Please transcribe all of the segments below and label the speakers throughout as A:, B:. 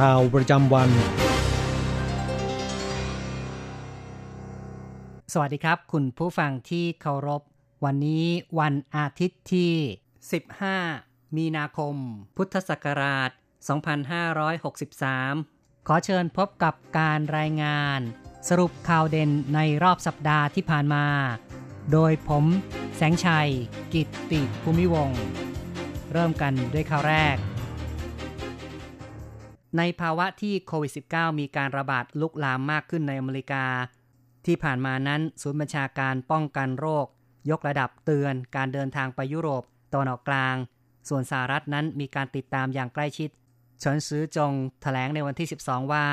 A: ข่าวประจำวัน
B: สวัสดีครับ คุณผู้ฟังที่เคารพ วันนี้วันอาทิตย์ที่ 15 มีนาคม พุทธศักราช 2563 ขอเชิญพบกับการรายงาน สรุปข่าวเด่นในรอบสัปดาห์ที่ผ่านมา โดยผม แสงชัย กิตติภูมิวง เริ่มกันด้วยข่าวแรก ในภาวะที่โควิด -19 มีการระบาดลุกลามมากขึ้นในอเมริกา ที่ผ่านมานั้นศูนย์บัญชาการป้องกันโรค ยกระดับเตือนการเดินทางไปยุโรปตะวันออกกลาง ส่วนสหรัฐนั้นมีการติดตามอย่างใกล้ชิดเฉินซื้อจงแถลงในวันที่ 12 ว่า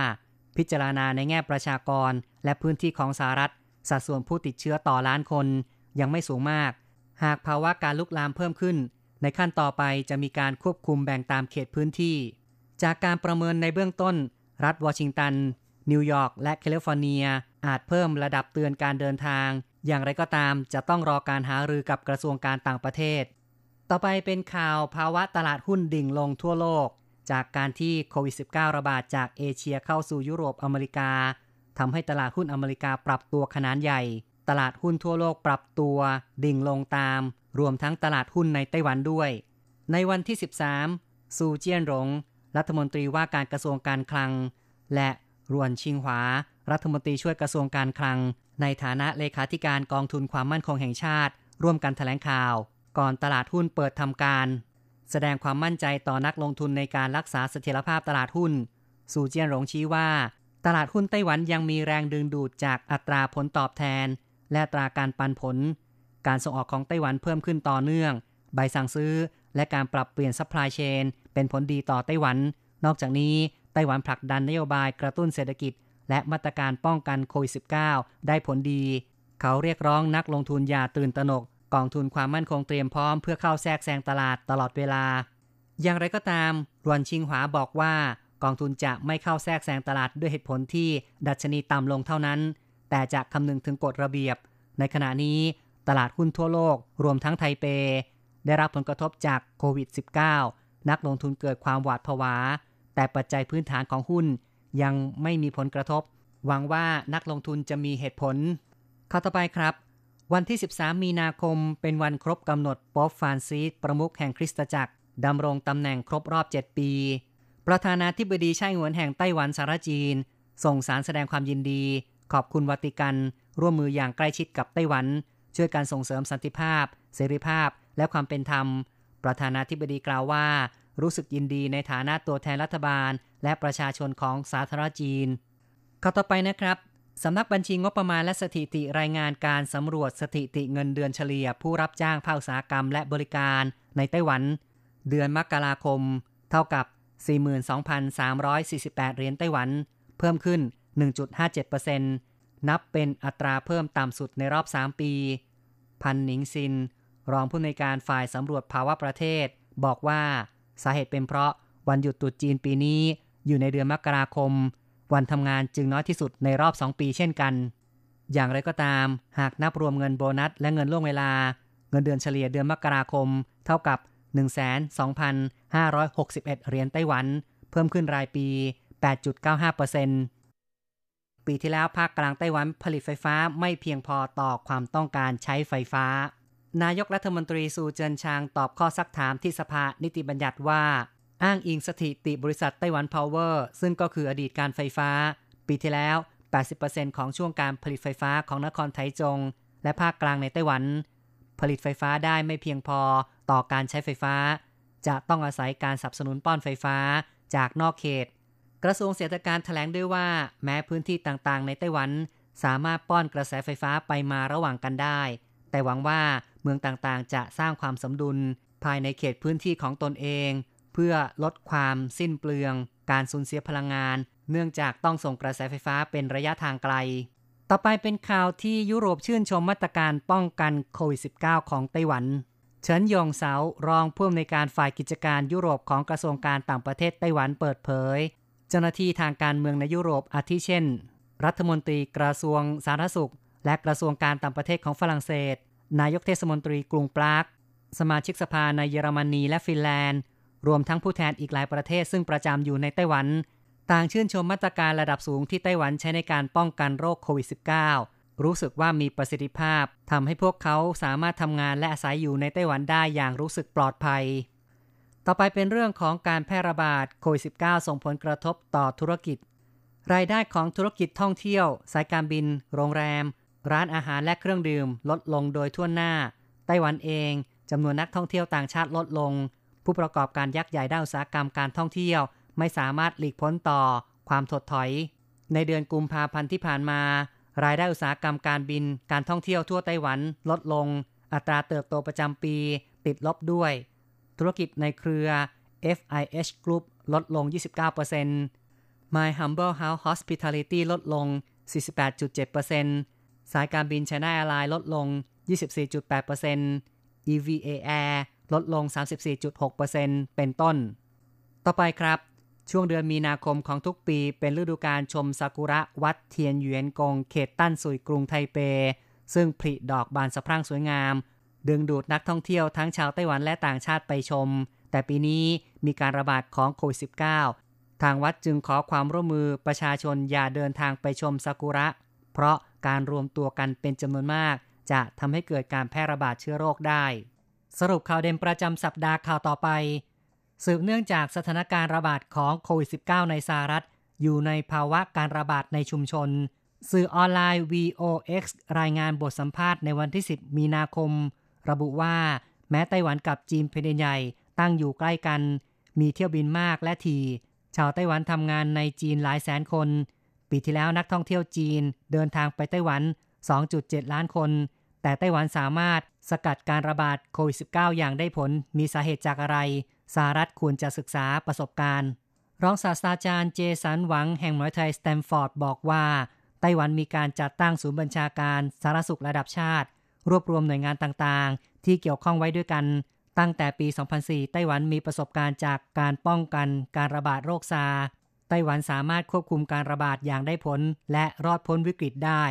B: พิจารณาในแง่ประชากรและพื้นที่ของสหรัฐ สัดส่วนผู้ติดเชื้อต่อล้านคนยังไม่สูงมาก หากภาวะการลุกลามเพิ่มขึ้น ในขั้นต่อไปจะมีการควบคุมแบ่งตามเขตพื้นที่ จากการประเมินในเบื้องต้น รัฐวอชิงตัน นิวยอร์กและแคลิฟอร์เนีย อาจเพิ่มระดับเตือนการเดินทาง อย่างไรก็ตามจะต้องรอการหารือกับกระทรวงการต่างประเทศ ต่อไปเป็นข่าวภาวะตลาดหุ้นดิ่งลงทั่วโลก จากการที่โควิด -19 ระบาดจากเอเชียเข้าสู่ยุโรปอเมริกาทำให้ตลาดหุ้นอเมริกาปรับตัวขนาดใหญ่ ตลาดหุ้นทั่วโลกปรับตัวดิ่งลงตาม รวมทั้งตลาดหุ้นในไต้หวันด้วย ในวันที่ 13 ซูเจียนหลง รัฐมนตรีว่าการกระทรวงการคลัง และรวนชิงหวา รัฐมนตรีช่วยกระทรวงการคลัง ในฐานะเลขาธิการกองทุนความมั่นคงแห่งชาติ ร่วมกันแถลงข่าว ก่อนตลาดหุ้นเปิดทำการ แสดงความมั่นใจต่อนักลงทุนในการรักษาเสถียรภาพตลาดหุ้นซูเจียนหลงชี้ว่า ตลาดหุ้นไต้หวันยังมีแรงดึงดูดจากอัตราผลตอบแทน และอัตราการปันผล การส่งออกของไต้หวันเพิ่มขึ้นต่อเนื่อง ใบสั่งซื้อ และการปรับเปลี่ยน supply chain เป็นผลดีต่อไต้หวัน นอกจากนี้ไต้หวันผลักดันนโยบายกระตุ้นเศรษฐกิจ และมาตรการป้องกันโควิด -19 ได้ผลดี เขาเรียกร้องนักลงทุนอย่าตื่นตระหนก กองทุนความมั่นคงเตรียมพร้อมเพื่อเข้าแทรกแซงตลาดตลอดเวลา อย่างไรก็ตามรวนชิงหวาบอกว่ากองทุนจะไม่เข้าแทรกแซงตลาดด้วยเหตุผลที่ดัชนีต่ำลงเท่านั้น แต่จะคำนึงถึงกฎระเบียบ ในขณะนี้ตลาดหุ้นทั่วโลกรวมทั้งไทเป ได้รับผลกระทบจากโควิด -19 นักลงทุนเกิดความหวาดผวา แต่ปัจจัยพื้นฐานของหุ้นยังไม่มีผลกระทบ หวังว่านักลงทุนจะมีเหตุผล ข้อต่อไปครับ วันที่ 13 มีนาคมเป็นวันครบกำหนดป๊อปฟานซีสประมุขแห่งคริสตจักรดำรงตำแหน่งครบรอบ 7 ปี ประธานาธิบดีไช่หวนแห่งไต้หวันสารจีน ส่งสารแสดงความยินดี ขอบคุณวัติกัน ร่วมมืออย่างใกล้ชิดกับไต้หวัน ช่วยการส่งเสริมสันติภาพ เสรีภาพ และความเป็นธรรม ประธานาธิบดีกล่าวว่า รู้สึกยินดีในฐานะตัวแทนรัฐบาล และประชาชนของสาธารณจีนข้อต่อไปนะครับสำนักบัญชีงบประมาณและสถิติรายงานการสำรวจสถิติเงินเดือนเฉลี่ย ผู้รับจ้างภาคอุตสาหกรรมและบริการในไต้หวัน เดือนมกราคม เท่ากับ 42,348 เหรียญไต้หวัน เพิ่มขึ้น 1.57%นับเป็นอัตราเพิ่มต่ำสุดในรอบ 3 ปี พันหนิงซิน รองผู้ในการฝ่ายสำรวจภาวะประเทศ บอกว่าสาเหตุเป็นเพราะวันหยุดตรุษจีนปีนี้ อยู่ในเดือนมกราคม วันทำงานจึงน้อยที่สุดในรอบ 2 ปีเช่นกัน อย่างไรก็ตาม หากนับรวมเงินโบนัส และเงินล่วงเวลา เงินเดือนเฉลี่ยเดือนมกราคม เท่ากับ 12,561 เหรียญไต้หวัน เพิ่มขึ้นรายปี 8.95%ปีที่แล้วภาคกลางไต้หวันผลิตไฟฟ้าไม่เพียงพอต่อความต้องการใช้ไฟฟ้า นายกรัฐมนตรีซูเจินชางตอบข้อซักถามที่สภานิติบัญญัติว่า อ้างอิงสถิติบริษัท Taiwan Power ซึ่งก็คืออดีตการไฟฟ้า ปีที่แล้ว 80%ของช่วงการผลิตไฟฟ้าของนครไทจง และภาคกลางในไต้หวัน ผลิตไฟฟ้าได้ไม่เพียงพอต่อการใช้ไฟฟ้า จะต้องอาศัยการสนับสนุนป้อนไฟฟ้าจากนอกเขต กระทรวงเศรษฐการแถลงด้วยว่า แม้พื้นที่ต่างๆ ในไต้หวัน สามารถป้อนกระแสไฟฟ้าไปมาระหว่างกันได้ แต่หวังว่า มืองต่างๆ จะสร้างความสมดุล ภายในเขตพื้นที่ของตนเอง เพื่อลดความสิ้นเปลือง การสูญเสียพลังงาน เนื่องจากต้องส่งกระแสไฟฟ้าเป็นระยะทางไกล ต่อไปเป็นข่าวที่ยุโรปชื่นชมมาตรการป้องกันโควิด -19 ของไต้หวันเฉินยงเสารองผู้อำนวยการฝ่ายกิจการยุโรปของกระทรวงการต่างประเทศไต้หวันเปิดเผย เจ้าหน้าที่ทางการเมืองในยุโรปอาทิเช่น รัฐมนตรีกระทรวงสาธารณสุข และกระทรวงการต่างประเทศของฝรั่งเศส นายกเทศมนตรีกรุงปราก สมาชิกสภาในเยอรมนีและฟินแลนด์ รวมทั้งผู้แทนอีกหลายประเทศซึ่งประจำอยู่ในไต้หวัน ต่างชื่นชมมาตรการระดับสูงที่ไต้หวันใช้ในการป้องกันโรคโควิด -19 รู้สึกว่ามีประสิทธิภาพทำให้พวกเขาสามารถทำงานและอาศัยอยู่ในไต้หวันได้อย่างรู้สึกปลอดภัย ต่อไปเป็นเรื่องของการแพร่ระบาดโควิด -19 ส่งผลกระทบต่อธุรกิจ รายได้ของธุรกิจท่องเที่ยว สายการบิน โรงแรม ร้านอาหารและเครื่องดื่มลดลงโดยทั่วหน้า ไต้หวันเองจำนวนนักท่องเที่ยวต่างชาติลดลง ผู้ประกอบการยักษ์ใหญ่ด้านอุตสาหกรรมการท่องเที่ยว ไม่สามารถหลีกพ้นต่อความถดถอย ในเดือนกุมภาพันธ์ที่ผ่านมา รายได้อุตสาหกรรมการบินการท่องเที่ยวทั่วไต้หวันลดลง อัตราเติบโตประจำปีติดลบด้วย ธุรกิจในเครือ FIH Group ลดลง 29% My Humble House Hospitality ลดลง 48.7% สายการบิน China Airlines ลดลง 24.8% EVA Air ลดลง 34.6%เป็นต้น ต่อไปครับ ช่วงเดือนมีนาคมของทุกปีเป็นฤดูการชมซากุระวัดเทียนหยวนกงเขตตั้นสุยกรุงไทเป ซึ่งผลิดอกบานสะพรั่งสวยงาม ดึงดูดนักท่องเที่ยวทั้งชาวไต้หวันและต่างชาติไปชม แต่ปีนี้มีการระบาดของโควิด -19 ทางวัดจึงขอความร่วมมือประชาชนอย่าเดินทางไปชมซากุระ เพราะการรวมตัวกันเป็นจำนวนมาก จะทำให้เกิดการแพร่ระบาดเชื้อโรคได้ สรุปข่าวเด่นประจำสัปดาห์ข่าวต่อไป สืบเนื่องจากสถานการณ์ระบาดของโควิด -19 ในสหรัฐ อยู่ในภาวะการระบาดในชุมชน สื่อออนไลน์ VOX รายงานบทสัมภาษณ์ในวันที่ 10 มีนาคม ระบุว่าแม้ไต้หวันกับจีนแผ่นดินใหญ่ตั้งอยู่ใกล้กัน มีเที่ยวบินมากและทีชาวไต้หวันทำงานในจีนหลายแสนคน ปีที่แล้วนักท่องเที่ยวจีนเดินทางไปไต้หวัน 2.7 ล้านคน แต่ไต้หวันสามารถสกัดการระบาดโควิด -19 อย่างได้ผล มีสาเหตุจากอะไร สหรัฐควรจะศึกษาประสบการณ์ รองศาสตราจารย์เจสันหวังแห่งมหาวิทยาลัยสแตมฟอร์ดบอกว่า ไต้หวันมีการจัดตั้งศูนย์บัญชาการสารสุขระดับชาติ รวบรวมหน่วยงานต่างๆ ที่เกี่ยวข้องไว้ด้วยกัน ตั้งแต่ปี 2004 ไต้หวันมีประสบการณ์จากการป้องกันการระบาดโรคซา ไต้หวันสามารถควบคุมการระบาดอย่างได้ผล และรอดพ้นวิกฤตได้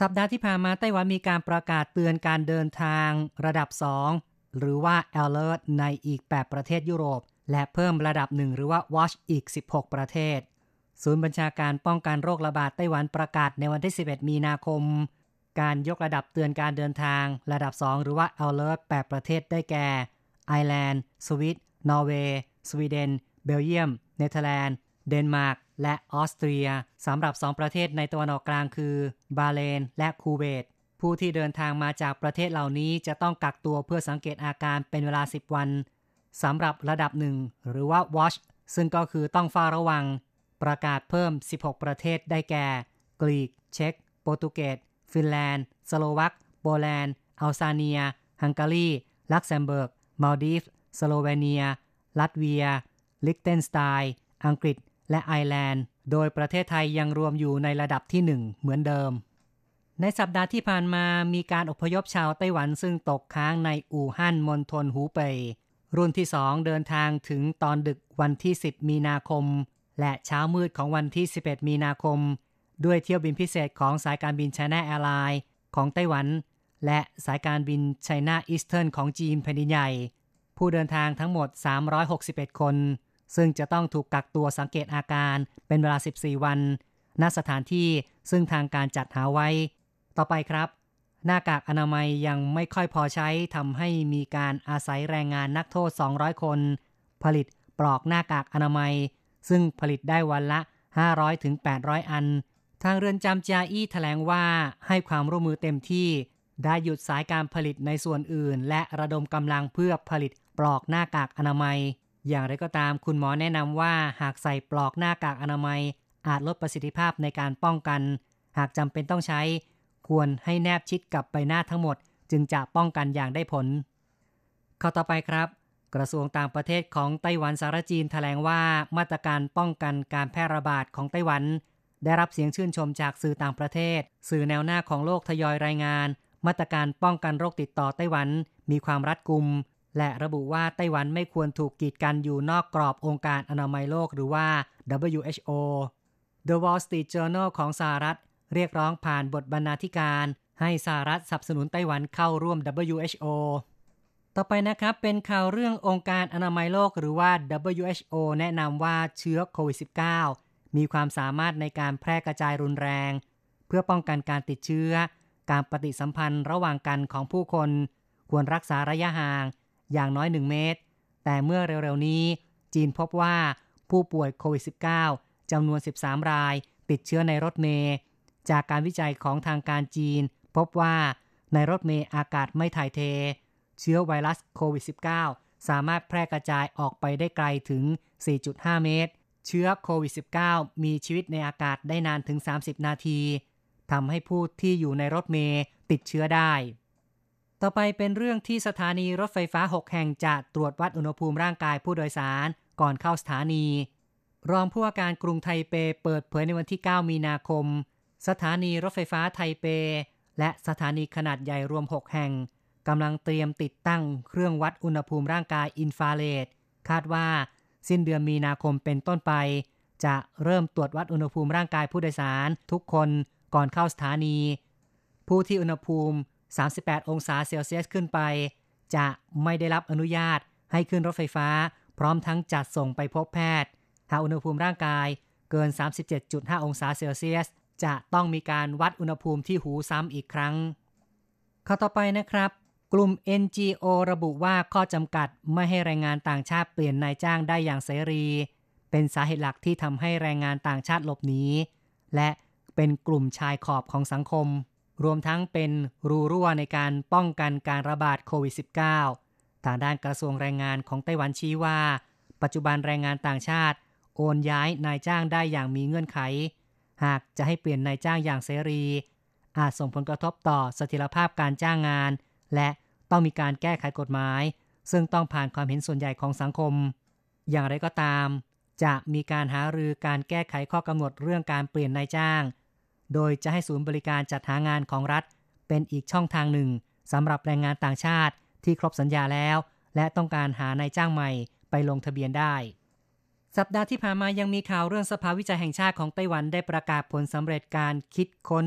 B: สัปดาห์ที่ผ่านมาไต้หวันมีการประกาศเตือนการเดินทางระดับ 2 หรือว่า Alert ในอีก 8 ประเทศยุโรป และเพิ่มระดับ 1 หรือว่า Watch อีก 16 ประเทศ ศูนย์บัญชาการป้องกันโรคระบาดไต้หวันประกาศในวันที่ 11 มีนาคม การยกระดับเตือนการเดินทางระดับ 2 หรือว่า Alert 8 ประเทศได้แก่ไอร์แลนด์ สวิสนอร์เวย์ สวีเดน เบลเยียม เนเธอร์แลนด์ เดนมาร์กและออสเตรียสำหรับ 2 ประเทศในตะวันออกกลางคือบาห์เรน และคูเวต ผู้ที่เดินทางมาจากประเทศเหล่านี้จะต้องกักตัวเพื่อสังเกตอาการเป็นเวลา 10 วันสำหรับระดับ1หรือว่า Watch ซึ่งก็คือต้องเฝ้าระวัง ประกาศเพิ่ม 16 ประเทศได้แก่ กรีก เช็ก โปรตุเกส ฟินแลนด์ สโลวัก โปแลนด์ อัลซาเนีย ฮังการี ลักเซมเบิร์ก มาลดีฟ สโลเวเนีย ลัตเวีย ลิกเทนสไตน์ อังกฤษ และไอร์แลนด์ โดยประเทศไทยยังรวมอยู่ในระดับที่ 1 เหมือนเดิม ในสัปดาห์ที่ผ่านมามีการอพยพชาวไต้หวันซึ่งตกค้างในอู่ฮั่นมณฑลหูเป่ยรุ่นที่ 2 เดินทางถึงตอนดึกวันที่ 10 มีนาคม และเช้ามืดของวันที่ 11 มีนาคม ด้วยเที่ยวบินพิเศษของสายการบิน China Airlines ของไต้หวัน และสายการบิน China Eastern ของจีนแผ่นดินใหญ่ ผู้เดินทางทั้งหมด 361 คน ซึ่งจะต้องถูกกักตัวสังเกตอาการเป็นเวลา 14 วัน ณ สถานที่ซึ่งทางการจัดหาไว้ ต่อไปครับ หน้ากากอนามัยยังไม่ค่อยพอใช้ทำให้มีการอาศัยแรงงานนักโทษ 200 คน ผลิตปลอกหน้ากากอนามัย ซึ่งผลิตได้วันละ 500ถึง800อัน ทางเรือนจำจาอี้แถลงว่าให้ความร่วมมือเต็มที่ได้หยุดสายการผลิตในส่วนอื่น และระดมกำลังเพื่อผลิตปลอกหน้ากากอนามัย อย่างไรก็ตามคุณหมอแนะนำว่าหากใส่ปลอกหน้ากากอนามัย อาจลดประสิทธิภาพในการป้องกัน หากจำเป็นต้องใช้ ควรให้แนบชิดกับใบหน้าทั้งหมด จึงจะป้องกันอย่างได้ผลเข้าต่อไปครับ กระทรวงต่างประเทศของไต้หวันสารจีนแถลงว่ามาตรการป้องกันการแพร่ระบาดของไต้หวัน ได้รับเสียงชื่นชมจากสื่อต่างประเทศ สื่อแนวหน้าของโลกทยอยรายงาน มาตรการป้องกันโรคติดต่อไต้หวัน มีความรัดกุม และระบุว่าไต้หวันไม่ควรถูกกีดกันอยู่นอกกรอบองค์การอนามัยโลกหรือว่า WHO The Wall Street Journal ของสหรัฐ เรียกร้องผ่านบทบรรณาธิการ ให้สหรัฐสนับสนุนไต้หวันเข้าร่วม WHO ต่อไปนะครับเป็นข่าวเรื่ององค์การอนามัยโลกหรือว่า WHO แนะนำว่าเชื้อโควิด -19 มีความสามารถในการแพร่กระจายรุนแรง เพื่อป้องกันการติดเชื้อ การปฏิสัมพันธ์ระหว่างกันของผู้คน ควรรักษาระยะห่าง อย่างน้อย 1 เมตร แต่เมื่อเร็วๆนี้ จีนพบว่าผู้ป่วยโควิด -19 จำนวน 13 ราย ติดเชื้อในรถเมล์จากการวิจัยของทางการจีน พบว่าในรถเมล์อากาศไม่ถ่ายเท เชื้อไวรัสโควิด -19 สามารถแพร่กระจายออกไปได้ไกลถึง 4.5 เมตร เชื้อโควิด -19 มีชีวิตในอากาศได้นานถึง 30 นาทีทำให้ผู้ที่อยู่ในรถเมล์ติดเชื้อได้ ต่อไปเป็นเรื่องที่สถานีรถไฟฟ้า 6 แห่งจะตรวจวัดอุณหภูมิร่างกายผู้โดยสารก่อนเข้าสถานี รองผู้ว่าการกรุงไทเปเปิดเผยในวันที่ 9 มีนาคม สถานีรถไฟฟ้าไทเป และสถานีขนาดใหญ่รวม 6 แห่งกำลังเตรียมติดตั้งเครื่องวัดอุณหภูมิร่างกายอินฟาเรดคาดว่า สิ้นเดือนมีนาคมเป็นต้นไป จะเริ่มตรวจวัดอุณหภูมิร่างกายผู้โดยสารทุกคนก่อนเข้าสถานี ผู้ที่อุณหภูมิ 38 องศาเซลเซียสขึ้นไป จะไม่ได้รับอนุญาตให้ขึ้นรถไฟฟ้า พร้อมทั้งจัดส่งไปพบแพทย์ หากอุณหภูมิร่างกายเกิน 37.5 องศาเซลเซียส จะต้องมีการวัดอุณหภูมิที่หูซ้ำอีกครั้ง ข้อต่อไปนะครับ กลุ่ม NGO ระบุว่าข้อจำกัดไม่ให้แรงงานต่างชาติเปลี่ยนนายจ้างได้อย่างเสรี เป็นสาเหตุหลักที่ทำให้แรงงานต่างชาติหลบหนีและเป็นกลุ่มชายขอบของสังคม รวมทั้งเป็นรูรั่วในการป้องกันการระบาดโควิด -19 ทางด้านกระทรวงแรงงานของไต้หวันชี้ว่า ปัจจุบันแรงงานต่างชาติ โอนย้ายนายจ้างได้อย่างมีเงื่อนไข หากจะให้เปลี่ยนนายจ้างอย่างเสรี อาจส่งผลกระทบต่อเสถียรภาพการจ้างงาน และต้องมีการแก้ไขกฎหมาย ซึ่งต้องผ่านความเห็นส่วนใหญ่ของสังคม อย่างไรก็ตาม จะมีการหารือการแก้ไขข้อกำหนดเรื่องการเปลี่ยนนายจ้าง โดยจะให้ศูนย์บริการจัดหางานของรัฐ เป็นอีกช่องทางหนึ่งสำหรับแรงงานต่างชาติที่ครบสัญญาแล้ว และต้องการหานายจ้างใหม่ไปลงทะเบียนได้ สัปดาห์ที่ผ่านมายังมีข่าวเรื่องสภาวิจัยแห่งชาติของไต้หวันได้ประกาศผลสำเร็จการคิดค้น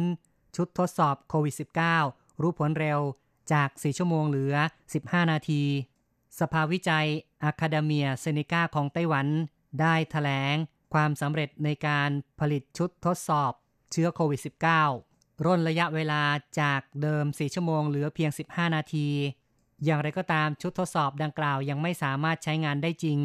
B: ชุดทดสอบโควิด -19 รู้ผลเร็วจาก 4 ชั่วโมงเหลือ 15 นาที สภาวิจัยอะคาเดเมียเซนิกาของไต้หวัน ได้ถแถลงความสำเร็จในการผลิตชุดทดสอบ เชื้อโควิด -19 ร่นระยะเวลาจากเดิม 4 ชั่วโมงเหลือเพียง 15 นาที อย่างไรก็ตามชุดทดสอบดังกล่าวยังไม่สามารถใช้งานได้จริง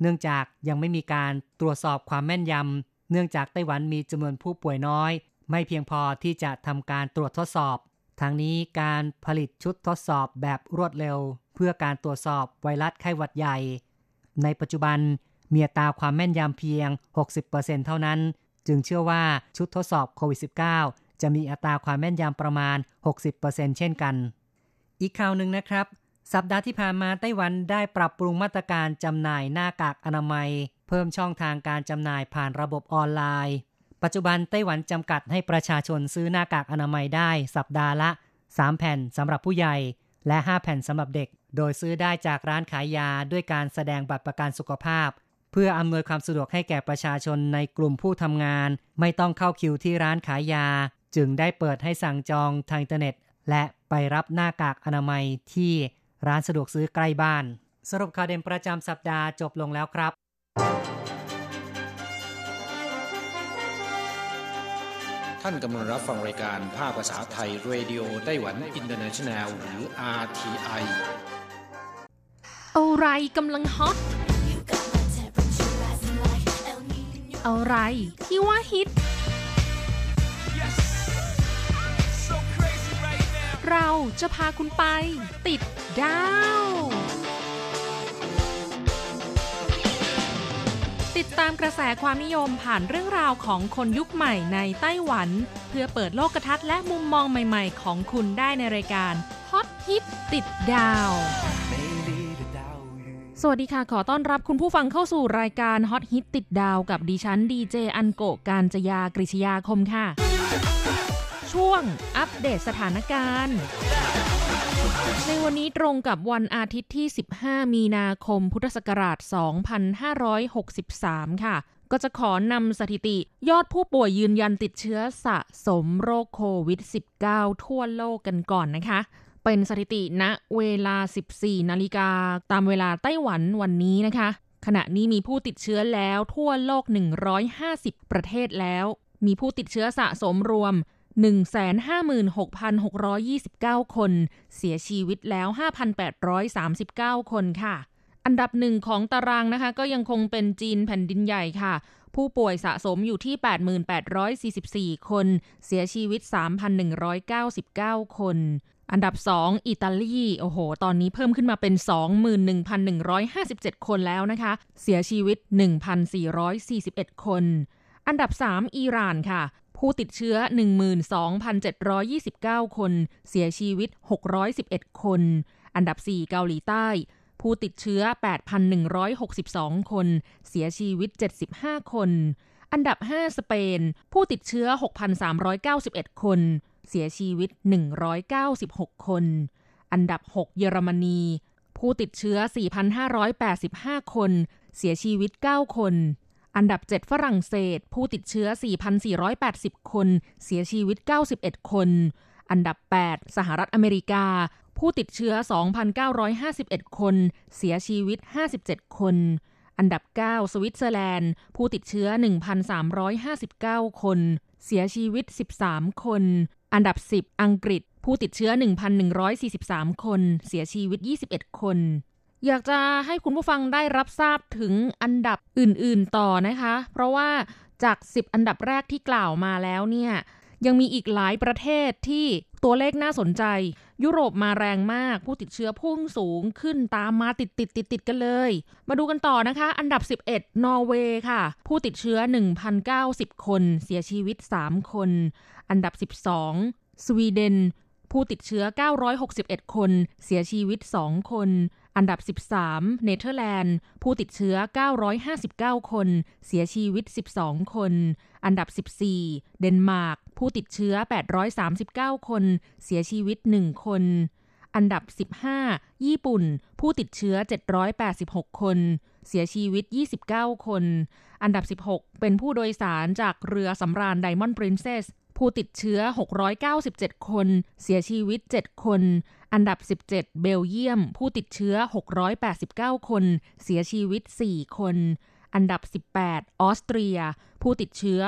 B: เนื่องจากยังไม่มีการตรวจสอบความแม่นยำเนื่องจากไต้หวันมีจำนวนผู้ป่วยน้อย ไม่เพียงพอที่จะทำการตรวจทดสอบทางนี้การผลิตชุดทดสอบแบบรวดเร็ว เพื่อการตรวจสอบไวรัสไข้หวัดใหญ่ ในปัจจุบันมีตาความแม่นยำเพียง 60%เท่านั้น จึงเชื่อว่าชุดทดสอบโควิด -19 จะมีอัตราความแม่นยำประมาณ 60%เช่นกัน อีกข่าวหนึ่งนะครับ สัปดาห์ที่ผ่านมาไต้หวันได้ปรับปรุงมาตรการจำหน่ายหน้ากากอนามัย เพิ่มช่องทางการจำหน่ายผ่านระบบออนไลน์ ปัจจุบันไต้หวันจำกัดให้ประชาชนซื้อหน้ากากอนามัยได้ สัปดาห์ละ 3 แผ่นสำหรับผู้ใหญ่ และ 5 แผ่นสำหรับเด็ก โดยซื้อได้จากร้านขายยาด้วยการแสดงบัตรประกันสุขภาพ เพื่ออำนวยความสะดวกให้แก่ประชาชนในกลุ่มผู้ทำงาน ไม่ต้องเข้าคิวที่ร้านขายยา จึงได้เปิดให้สั่งจองทางอินเทอร์เน็ต และไปรับหน้ากากอนามัยที่ร้านสะดวกซื้อใกล้บ้าน สรุปข่าวเด่นประจำสัปดาห์จบลงแล้วครับ
A: ท่านกำลังรับฟังรายการภาคภาษาไทย Radio Taiwan International หรือ RTI
C: อะไรกำลังฮอต อะไรที่ว่าฮิต เราจะพาคุณไป ติดดาว ติดตามกระแสความนิยมผ่านเรื่องราวของคนยุคใหม่ในไต้หวัน เพื่อเปิดโลกทัศน์และมุมมองใหม่ๆ ของคุณได้ในรายการฮอตฮิตติดดาว สวัสดีค่ะ ขอต้อนรับคุณผู้ฟังเข้าสู่รายการฮอตฮิตติดดาวกับดิฉันดีเจอันโกการจยากริชยาคมค่ะ ช่วงอัปเดตสถานการณ์ ในวันนี้ตรงกับวันอาทิตย์ที่ 15 มีนาคม พุทธศักราช 2563 ค่ะก็จะขอนำสถิติยอดผู้ป่วยยืนยันติดเชื้อสะสมโรคโควิด -19 ทั่วโลกกันก่อนนะคะ เป็นสถิติณเวลา 14 นาฬิกาตามเวลาไต้หวันวันนี้นะคะ ขณะนี้มีผู้ติดเชื้อแล้วทั่วโลก 150 ประเทศแล้ว มีผู้ติดเชื้อสะสมรวม 156,629 คน เสียชีวิตแล้ว 5,839 คนค่ะ อันดับหนึ่งของตารางนะคะ ก็ยังคงเป็นจีนแผ่นดินใหญ่ค่ะผู้ป่วยสะสมอยู่ที่ 88,844 คน เสียชีวิต 3,199 คน อันดับ 2 อิตาลี โอ้โห ตอนนี้เพิ่มขึ้นมาเป็น 21,157 คนแล้วนะคะ เสียชีวิต 1,441 คน อันดับ 3 อิหร่านค่ะ ผู้ติดเชื้อ 12,729 คน เสียชีวิต 611 คน อันดับ 4 เกาหลีใต้ ผู้ติดเชื้อ 8,162 คน เสียชีวิต 75 คน อันดับ 5 สเปน ผู้ติดเชื้อ 6,391 คน เสียชีวิต 196 คน อันดับ 6 เยอรมนี ผู้ติดเชื้อ 4,585 คน เสียชีวิต 9 คน อันดับ 7 ฝรั่งเศส ผู้ติดเชื้อ 4,480 คน เสียชีวิต 91 คน อันดับ 8 สหรัฐอเมริกา ผู้ติดเชื้อ 2,951 คน เสียชีวิต 57 คนอันดับ 9 สวิตเซอร์แลนด์ ผู้ติดเชื้อ 1,359 คน เสียชีวิต 13 คน อันดับ 10 อังกฤษ ผู้ติดเชื้อ 1,143 คน เสียชีวิต 21 คน อยากจะให้คุณผู้ฟังได้รับทราบถึงอันดับอื่นๆต่อนะคะ เพราะว่าจาก 10 อันดับแรกที่กล่าวมาแล้วเนี่ยยังมีอีกหลายประเทศที่ตัวเลขน่าสนใจ ยุโรปมาแรงมาก ผู้ติดเชื้อพุ่งสูงขึ้นตามมาติดติดติดติดกันเลย มาดูกันต่อนะคะ อันดับ 11 นอร์เวย์ค่ะ ผู้ติดเชื้อ 1,090 คน เสียชีวิต 3 คน อันดับ 12 สวีเดน ผู้ติดเชื้อ 961 คน เสียชีวิต 2 คน อันดับ 13 เนเธอร์แลนด์ ผู้ติดเชื้อ 959 คน เสียชีวิต 12 คน อันดับ 14 เดนมาร์ก ผู้ติดเชื้อ 839 คน เสียชีวิต 1 คน อันดับ 15 ญี่ปุ่น ผู้ติดเชื้อ 786 คน เสียชีวิต 29 คน อันดับ 16 เป็นผู้โดยสารจากเรือสำราญไดมอนด์ปรินเซสผู้ติดเชื้อ 697 คน เสียชีวิต 7 คน อันดับ 17 เบลเยียม ผู้ติดเชื้อ 689 คน เสียชีวิต 4 คน อันดับ 18 ออสเตรีย ผู้ติดเชื้อ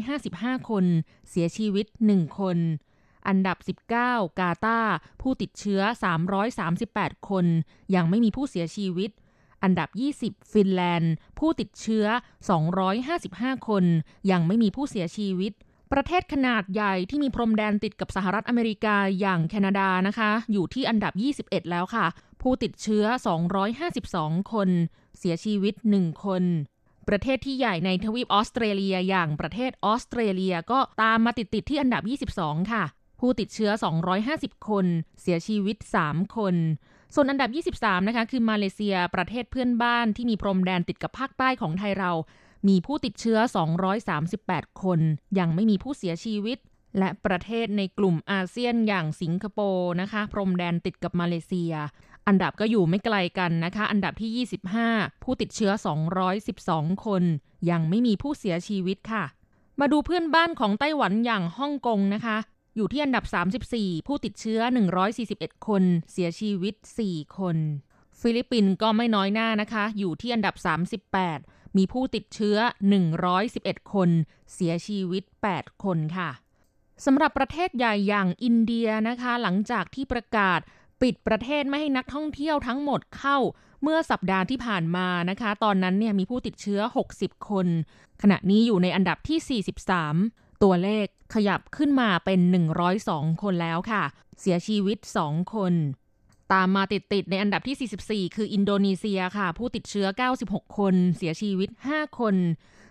C: 655 คน เสียชีวิต 1 คน อันดับ 19 กาตาร์ผู้ติดเชื้อ 338 คน ยังไม่มีผู้เสียชีวิต อันดับ 20 ฟินแลนด์ ผู้ติดเชื้อ 255 คน ยังไม่มีผู้เสียชีวิตประเทศขนาดใหญ่ที่มีพรมแดนติดกับสหรัฐอเมริกาอย่างแคนาดานะคะ อยู่ที่อันดับ 21 แล้วค่ะ ผู้ติดเชื้อ 252 คน เสียชีวิต 1 คน ประเทศที่ใหญ่ในทวีปออสเตรเลียอย่างประเทศออสเตรเลียก็ตามมาติดๆที่อันดับ 22 ค่ะ ผู้ติดเชื้อ 250 คน เสียชีวิต 3 คน ส่วนอันดับ 23 นะคะ คือมาเลเซียประเทศเพื่อนบ้านที่มีพรมแดนติดกับภาคใต้ของไทยเรา มีผู้ติดเชื้อ 238 คน ยังไม่มีผู้เสียชีวิต และประเทศในกลุ่มอาเซียนอย่างสิงคโปร์นะคะ พรมแดนติดกับมาเลเซีย อันดับก็อยู่ไม่ไกลกันนะคะ อันดับที่ 25 ผู้ติดเชื้อ 212 คน ยังไม่มีผู้เสียชีวิตค่ะ มาดูเพื่อนบ้านของไต้หวันอย่างฮ่องกงนะคะ อยู่ที่อันดับ 34 ผู้ติดเชื้อ 141 คน เสียชีวิต 4 คน ฟิลิปปินส์ก็ไม่น้อยหน้านะคะ อยู่ที่อันดับ 38 มีผู้ติดเชื้อ 111 คน เสียชีวิต 8 คนค่ะสำหรับประเทศใหญ่อย่างอินเดียนะคะ หลังจากที่ประกาศ ปิดประเทศไม่ให้นักท่องเที่ยวทั้งหมดเข้าเมื่อสัปดาห์ที่ผ่านมานะคะ ตอนนั้นเนี่ยมีผู้ติดเชื้อ 60 คน ขณะนี้อยู่ในอันดับที่ 43 ตัวเลขขยับขึ้นมาเป็น 102 คนแล้วค่ะ เสียชีวิต 2 คน ตามมาติดๆในอันดับที่ 44 คืออินโดนีเซียค่ะ ผู้ติดเชื้อ 96 คน เสียชีวิต 5 คน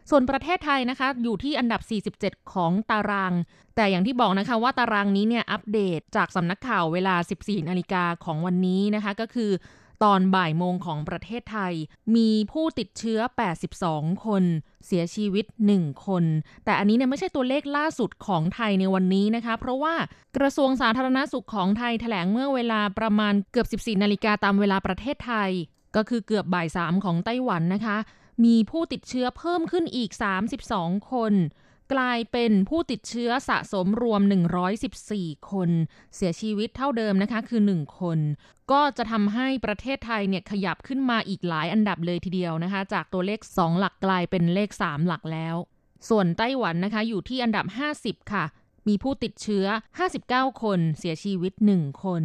C: ส่วนประเทศไทยนะคะอยู่ที่อันดับ 47 ของตาราง แต่อย่างที่บอกนะคะว่าตารางนี้เนี่ยอัปเดตจากสำนักข่าวเวลา 14นาฬิกาของวันนี้นะคะก็คือตอนบ่ายโมงของประเทศไทย มีผู้ติดเชื้อ 82 คน เสียชีวิต 1 คน แต่อันนี้เนี่ยไม่ใช่ตัวเลขล่าสุดของไทยในวันนี้นะคะ เพราะว่ากระทรวงสาธารณสุขของไทยแถลงเมื่อเวลาประมาณเกือบ 14 นาฬิกาตามเวลาประเทศไทย ก็คือเกือบบ่าย3ของไต้หวันนะคะ มีผู้ติดเชื้อเพิ่มขึ้นอีก 32 คน กลายเป็นผู้ติดเชื้อสะสมรวม 114 คน เสียชีวิตเท่าเดิมนะคะคือ 1 คน ก็จะทำให้ประเทศไทยเนี่ยขยับขึ้นมาอีกหลายอันดับเลยทีเดียวนะคะ จากตัวเลข 2 หลักกลายเป็นเลข 3 หลักแล้ว ส่วนไต้หวันนะคะอยู่ที่อันดับ 50 ค่ะ มีผู้ติดเชื้อ 59 คน เสียชีวิต 1 คน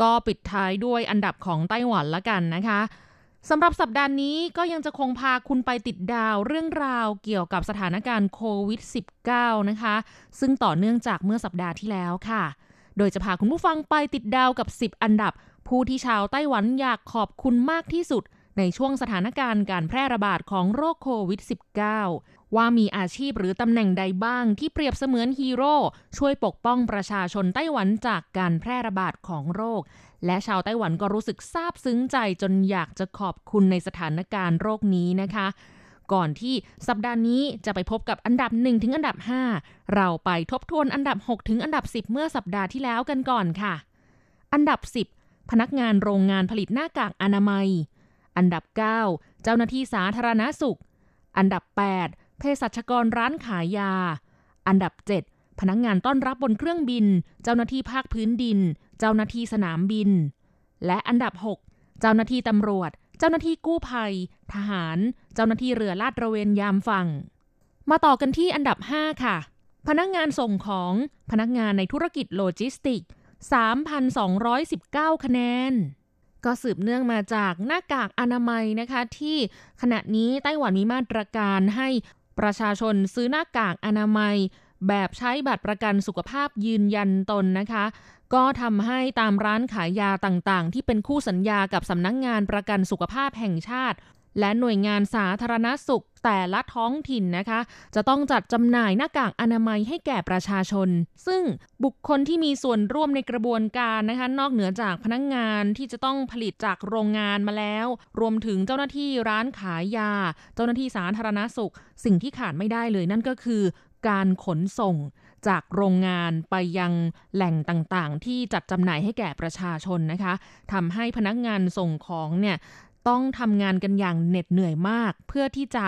C: ก็ปิดท้ายด้วยอันดับของไต้หวันละกันนะคะ สำหรับสัปดาห์นี้ก็ยังจะคงพาคุณไปติดดาวเรื่องราวเกี่ยวกับสถานการณ์โควิด -19 นะคะ ซึ่งต่อเนื่องจากเมื่อสัปดาห์ที่แล้วค่ะ โดยจะพาคุณผู้ฟังไปติดดาวกับ 10 อันดับ ผู้ที่ชาวไต้หวันอยากขอบคุณมากที่สุด ในช่วงสถานการณ์การแพร่ระบาดของโรคโควิด -19 ว่ามีอาชีพหรือตำแหน่งใดบ้างที่เปรียบเสมือนฮีโร่ช่วยปกป้องประชาชนไต้หวันจากการแพร่ระบาดของโรค และชาวไต้หวันก็รู้สึกซาบซึ้งใจจนอยากจะขอบคุณในสถานการณ์โรคนี้นะคะ ก่อนที่สัปดาห์นี้จะไปพบกับอันดับ 1 ถึงอันดับ 5 เราไปทบทวนอันดับ 6 ถึงอันดับ 10 เมื่อสัปดาห์ที่แล้วกันก่อนค่ะ อันดับ 10 พนักงานโรงงานผลิตหน้ากากอนามัย อันดับ 9 เจ้าหน้าที่สาธารณาสุข อันดับ 8เภสัชกรร้านขายยา อันดับ 7 พนักงานต้อนรับบนเครื่องบิน เจ้าหน้าที่ภาคพื้นดิน เจ้าหน้าที่สนามบิน และอันดับ 6 เจ้าหน้าที่ตำรวจ เจ้าหน้าที่กู้ภัย ทหาร เจ้าหน้าที่เรือลาดระเวนยามฝั่ง มาต่อกันที่อันดับ 5 ค่ะ พนักงานส่งของพนักงานในธุรกิจโลจิสติก 3,219 คะแนนก็สืบเนื่องมาจากหน้ากากอนามัยนะคะ ที่ขณะนี้ไต้หวันมีมาตรการให้ประชาชนซื้อหน้ากากอนามัย แบบใช้บัตรประกันสุขภาพยืนยันตนนะคะ ก็ทำให้ตามร้านขายยาต่างๆ ที่เป็นคู่สัญญากับสำนักงงานประกันสุขภาพแห่งชาติ และหน่วยงานสาธารณสุขแต่ละท้องถิ่นนะคะ จะต้องจัดจำหน่ายหน้ากากอนามัยให้แก่ประชาชน ซึ่งบุคคลที่มีส่วนร่วมในกระบวนการนะคะ นอกเหนือจากพนักงงานที่จะต้องผลิตจากโรงงานมาแล้ว รวมถึงเจ้าหน้าที่ร้านขายยา เจ้าหน้าที่สาธารณสุข สิ่งที่ขาดไม่ได้เลยนั่นก็คือ การขนส่งจากโรงงานไปยังแหล่งต่างๆ ที่จัดจำหน่ายให้แก่ประชาชนนะคะทำให้พนักงานส่งของเนี่ยต้องทำงานกันอย่างเหน็ดเหนื่อยมาก เพื่อที่จะ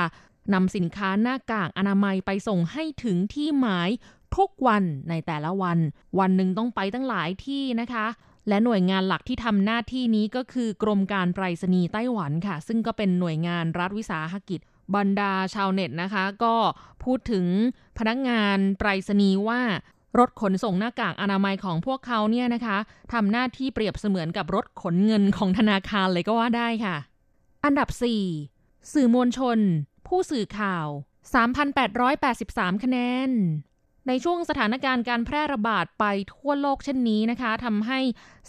C: นำสินค้าหน้ากากอนามัยไปส่งให้ถึงที่หมายทุกวันในแต่ละวัน วันหนึ่งต้องไปตั้งหลายที่นะคะ และหน่วยงานหลักที่ทำหน้าที่นี้ก็คือกรมการไปรษณีย์ไต้หวันค่ะ ซึ่งก็เป็นหน่วยงานรัฐวิสาหกิจ บรรดาชาวเน็ตนะคะ ก็พูดถึงพนักงานไปรษณีย์ว่ารถขนส่งหน้ากากอนามัยของพวกเขาเนี่ยนะคะทำหน้าที่เปรียบเสมือนกับรถขนเงินของธนาคารเลยก็ว่าได้ค่ะ อันดับ 4 สื่อมวลชน ผู้สื่อข่าว 3,883 คะแนน ในช่วงสถานการณ์การแพร่ระบาดไปทั่วโลกเช่นนี้นะคะทำให้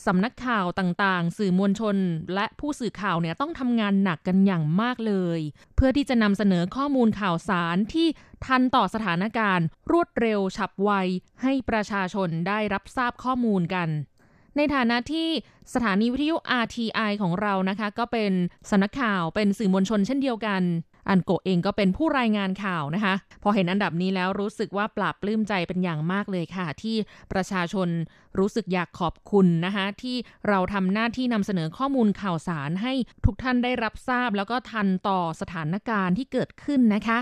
C: สำนักข่าวต่างๆ สื่อมวลชน และผู้สื่อข่าวเนี่ยต้องทำงานหนักกันอย่างมากเลย เพื่อที่จะนำเสนอข้อมูลข่าวสารที่ทันต่อสถานการณ์ รวดเร็วฉับไว ให้ประชาชนได้รับทราบข้อมูลกันในฐานะที่สถานีวิทยุ RTI ของเรานะคะ ก็เป็นสำนักข่าวเป็นสื่อมวลชนเช่นเดียวกัน อันโกเองก็เป็นผู้รายงานข่าวนะคะ พอเห็นอันดับนี้แล้วรู้สึกว่าปราบปลื้มใจเป็นอย่างมากเลยค่ะ ที่ประชาชนรู้สึกอยากขอบคุณนะคะที่เราทำหน้าที่นำเสนอข้อมูลข่าวสารให้ทุกท่านได้รับทราบ แล้วก็ทันต่อสถานการณ์ที่เกิดขึ้นนะคะ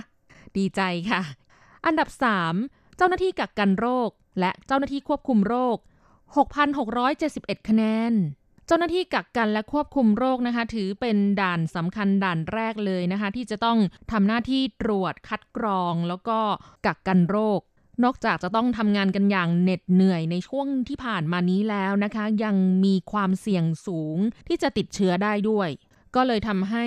C: ดีใจค่ะ อันดับ 3 เจ้าหน้าที่กักกันโรค และเจ้าหน้าที่ควบคุมโรค 6,671 คะแนน เจ้าหน้าที่กักกันและควบคุมโรคนะคะ ถือเป็นด่านสำคัญด่านแรกเลยนะคะ ที่จะต้องทำหน้าที่ตรวจคัดกรอง แล้วก็กักกันโรคนอกจากจะต้องทำงานกันอย่างเหน็ดเหนื่อยในช่วงที่ผ่านมานี้แล้วนะคะ ยังมีความเสี่ยงสูงที่จะติดเชื้อได้ด้วย ก็เลยทำให้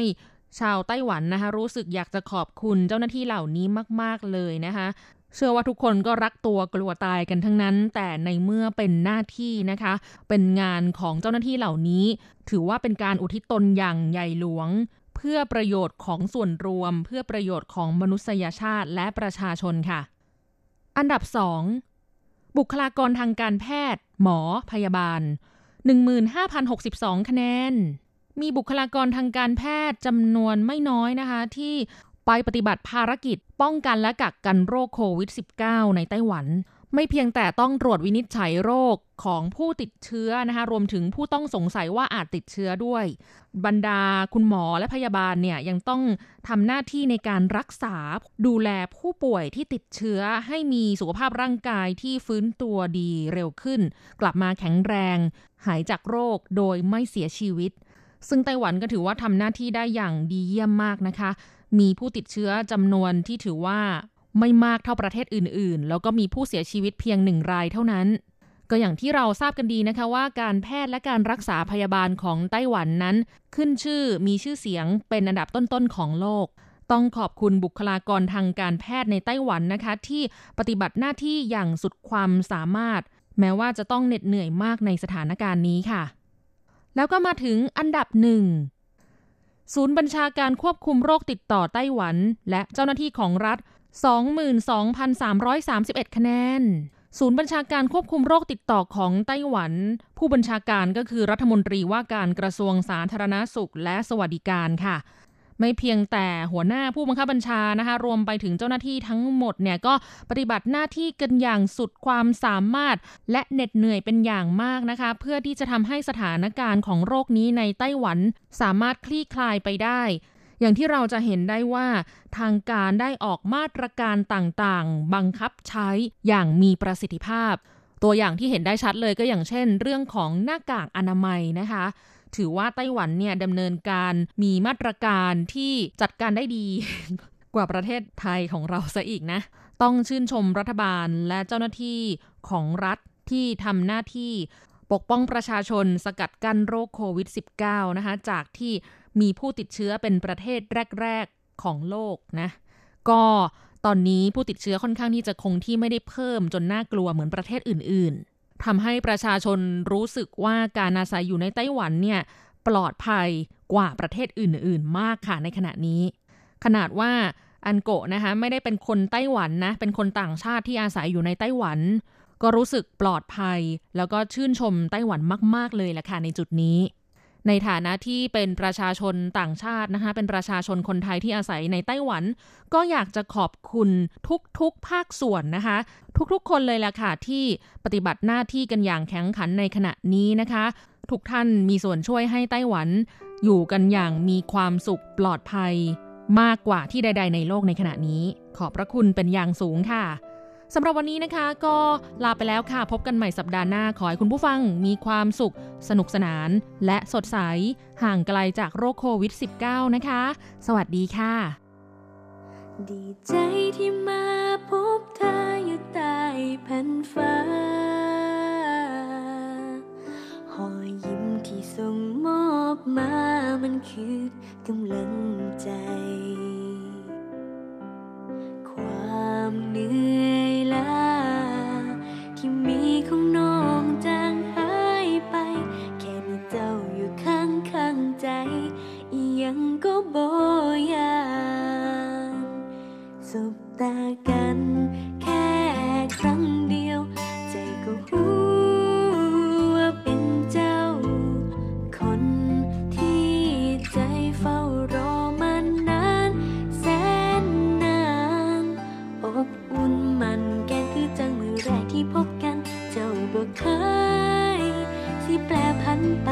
C: ชาวไต้หวันนะคะ รู้สึกอยากจะขอบคุณเจ้าหน้าที่เหล่านี้มาก ๆ เลยนะคะ เชื่อว่าทุกคนก็รักตัวกลัวตายกันทั้งนั้น แต่ในเมื่อเป็นหน้าที่นะคะ เป็นงานของเจ้าหน้าที่เหล่านี้ ถือว่าเป็นการอุทิศตนอย่างใหญ่หลวง เพื่อประโยชน์ของส่วนรวม เพื่อประโยชน์ของมนุษยชาติและประชาชนค่ะ อันดับ 2 บุคลากรทางการแพทย์ หมอ พยาบาล 15,062 คะแนน มีบุคลากรทางการแพทย์จำนวนไม่น้อยนะคะที่ ไปปฏิบัติภารกิจ ป้องกันและกักกันโรคโควิด -19 ในไต้หวัน ไม่เพียงแต่ต้องตรวจวินิจฉัยโรคของผู้ติดเชื้อนะคะรวมถึงผู้ต้องสงสัยว่าอาจติดเชื้อด้วย บรรดาคุณหมอและพยาบาลเนี่ยยังต้องทำหน้าที่ในการรักษาดูแลผู้ป่วยที่ติดเชื้อให้มีสุขภาพร่างกายที่ฟื้นตัวดีเร็วขึ้น กลับมาแข็งแรง หายจากโรคโดยไม่เสียชีวิตซึ่งไต้หวันก็ถือว่าทำหน้าที่ได้อย่างดีเยี่ยมมากนะคะ มีผู้ติดเชื้อจำนวนที่ถือว่าไม่มากเท่าประเทศอื่น ๆ แล้วก็มีผู้เสียชีวิตเพียงหนึ่งรายเท่านั้น ก็อย่างที่เราทราบกันดีนะคะว่าการแพทย์และการรักษาพยาบาลของไต้หวันนั้น ขึ้นชื่อมีชื่อเสียงเป็นอันดับต้น ๆ ของโลก ต้องขอบคุณบุคลากรทางการแพทย์ในไต้หวันนะคะ ที่ปฏิบัติหน้าที่อย่างสุดความสามารถ แม้ว่าจะต้องเหน็ดเหนื่อยมากในสถานการณ์นี้ค่ะ แล้วก็มาถึงอันดับหนึ่ง ศูนย์บัญชาการควบคุมโรคติดต่อไต้หวัน และเจ้าหน้าที่ของรัฐ 22,331 คะแนน ศูนย์บัญชาการควบคุมโรคติดต่อของไต้หวัน ผู้บัญชาการก็คือรัฐมนตรีว่าการกระทรวงสาธารณาสุขและสวัสดิการค่ะ ไม่เพียงแต่หัวหน้าผู้บังคับบัญชานะคะรวมไปถึงเจ้าหน้าที่ทั้งหมดเนี่ยก็ปฏิบัติหน้าที่กันอย่างสุดความสามารถ และเหน็ดเหนื่อยเป็นอย่างมากนะคะ เพื่อที่จะทำให้สถานการณ์ของโรคนี้ในไต้หวัน สามารถคลี่คลายไปได้อย่างที่เราจะเห็นได้ว่า ทางการได้ออกมาตรการต่างๆ บังคับใช้อย่างมีประสิทธิภาพ ตัวอย่างที่เห็นได้ชัดเลยก็อย่างเช่น เรื่องของหน้ากากอนามัยนะคะ ถือว่าไต้หวันเนี่ยดำเนินการมีมาตรการที่จัดการได้ดี กว่าประเทศไทยของเราซะอีกนะ ต้องชื่นชมรัฐบาลและเจ้าหน้าที่ของรัฐที่ทำหน้าที่ปกป้องประชาชนสกัดกั้นโรคโควิด -19 นะคะ จากที่มีผู้ติดเชื้อเป็นประเทศแรก ๆ ของโลกนะ ก็ตอนนี้ผู้ติดเชื้อค่อนข้างที่จะคงที่ไม่ได้เพิ่มจนน่ากลัวเหมือนประเทศอื่น ๆ ทำให้ประชาชนรู้สึกว่าการอาศัยอยู่ในไต้หวันเนี่ยปลอดภัยกว่าประเทศอื่น ๆ มากค่ะในขณะนี้ ขนาดว่าอันโกะนะคะไม่ได้เป็นคนไต้หวันนะ เป็นคนต่างชาติที่อาศัยอยู่ในไต้หวัน ก็รู้สึกปลอดภัย แล้วก็ชื่นชมไต้หวันมาก ๆ เลยแหละค่ะในจุดนี้ ในฐานะที่เป็นประชาชนต่างชาตินะคะเป็นประชาชนคนไทยที่อาศัยในไต้หวัน ก็อยากจะขอบคุณทุกๆภาคส่วนนะคะ ทุกๆคนเลยแหละค่ะที่ปฏิบัติหน้าที่กันอย่างแข็งขันในขณะนี้นะคะ ทุกท่านมีส่วนช่วยให้ไต้หวัน อยู่กันอย่างมีความสุขปลอดภัย มากกว่าที่ใด ๆ ในโลกในขณะนี้ ขอบพระคุณเป็นอย่างสูงค่ะ สำหรับวันนี้นะคะก็ลาไปแล้วค่ะ พบกันใหม่สัปดาห์หน้า ขอให้คุณผู้ฟังมีความสุข สนุกสนาน และสดใส ห่างไกลจากโรคโควิด -19 นะคะ สวัสดีค่ะ
D: ดีใจที่มาพบเธออยู่ใต้แผ่นฟ้าหอยยิ้มที่ส่งมอบมามันคือกำลังใจ ความเหนื่อยล้าที่มีของน้องจางหายไป แค่มีเจ้าอยู่ข้างข้างใจ ยังก็บ่ยานสบตากันแค่ครั้ง เคย สิแปลพันไป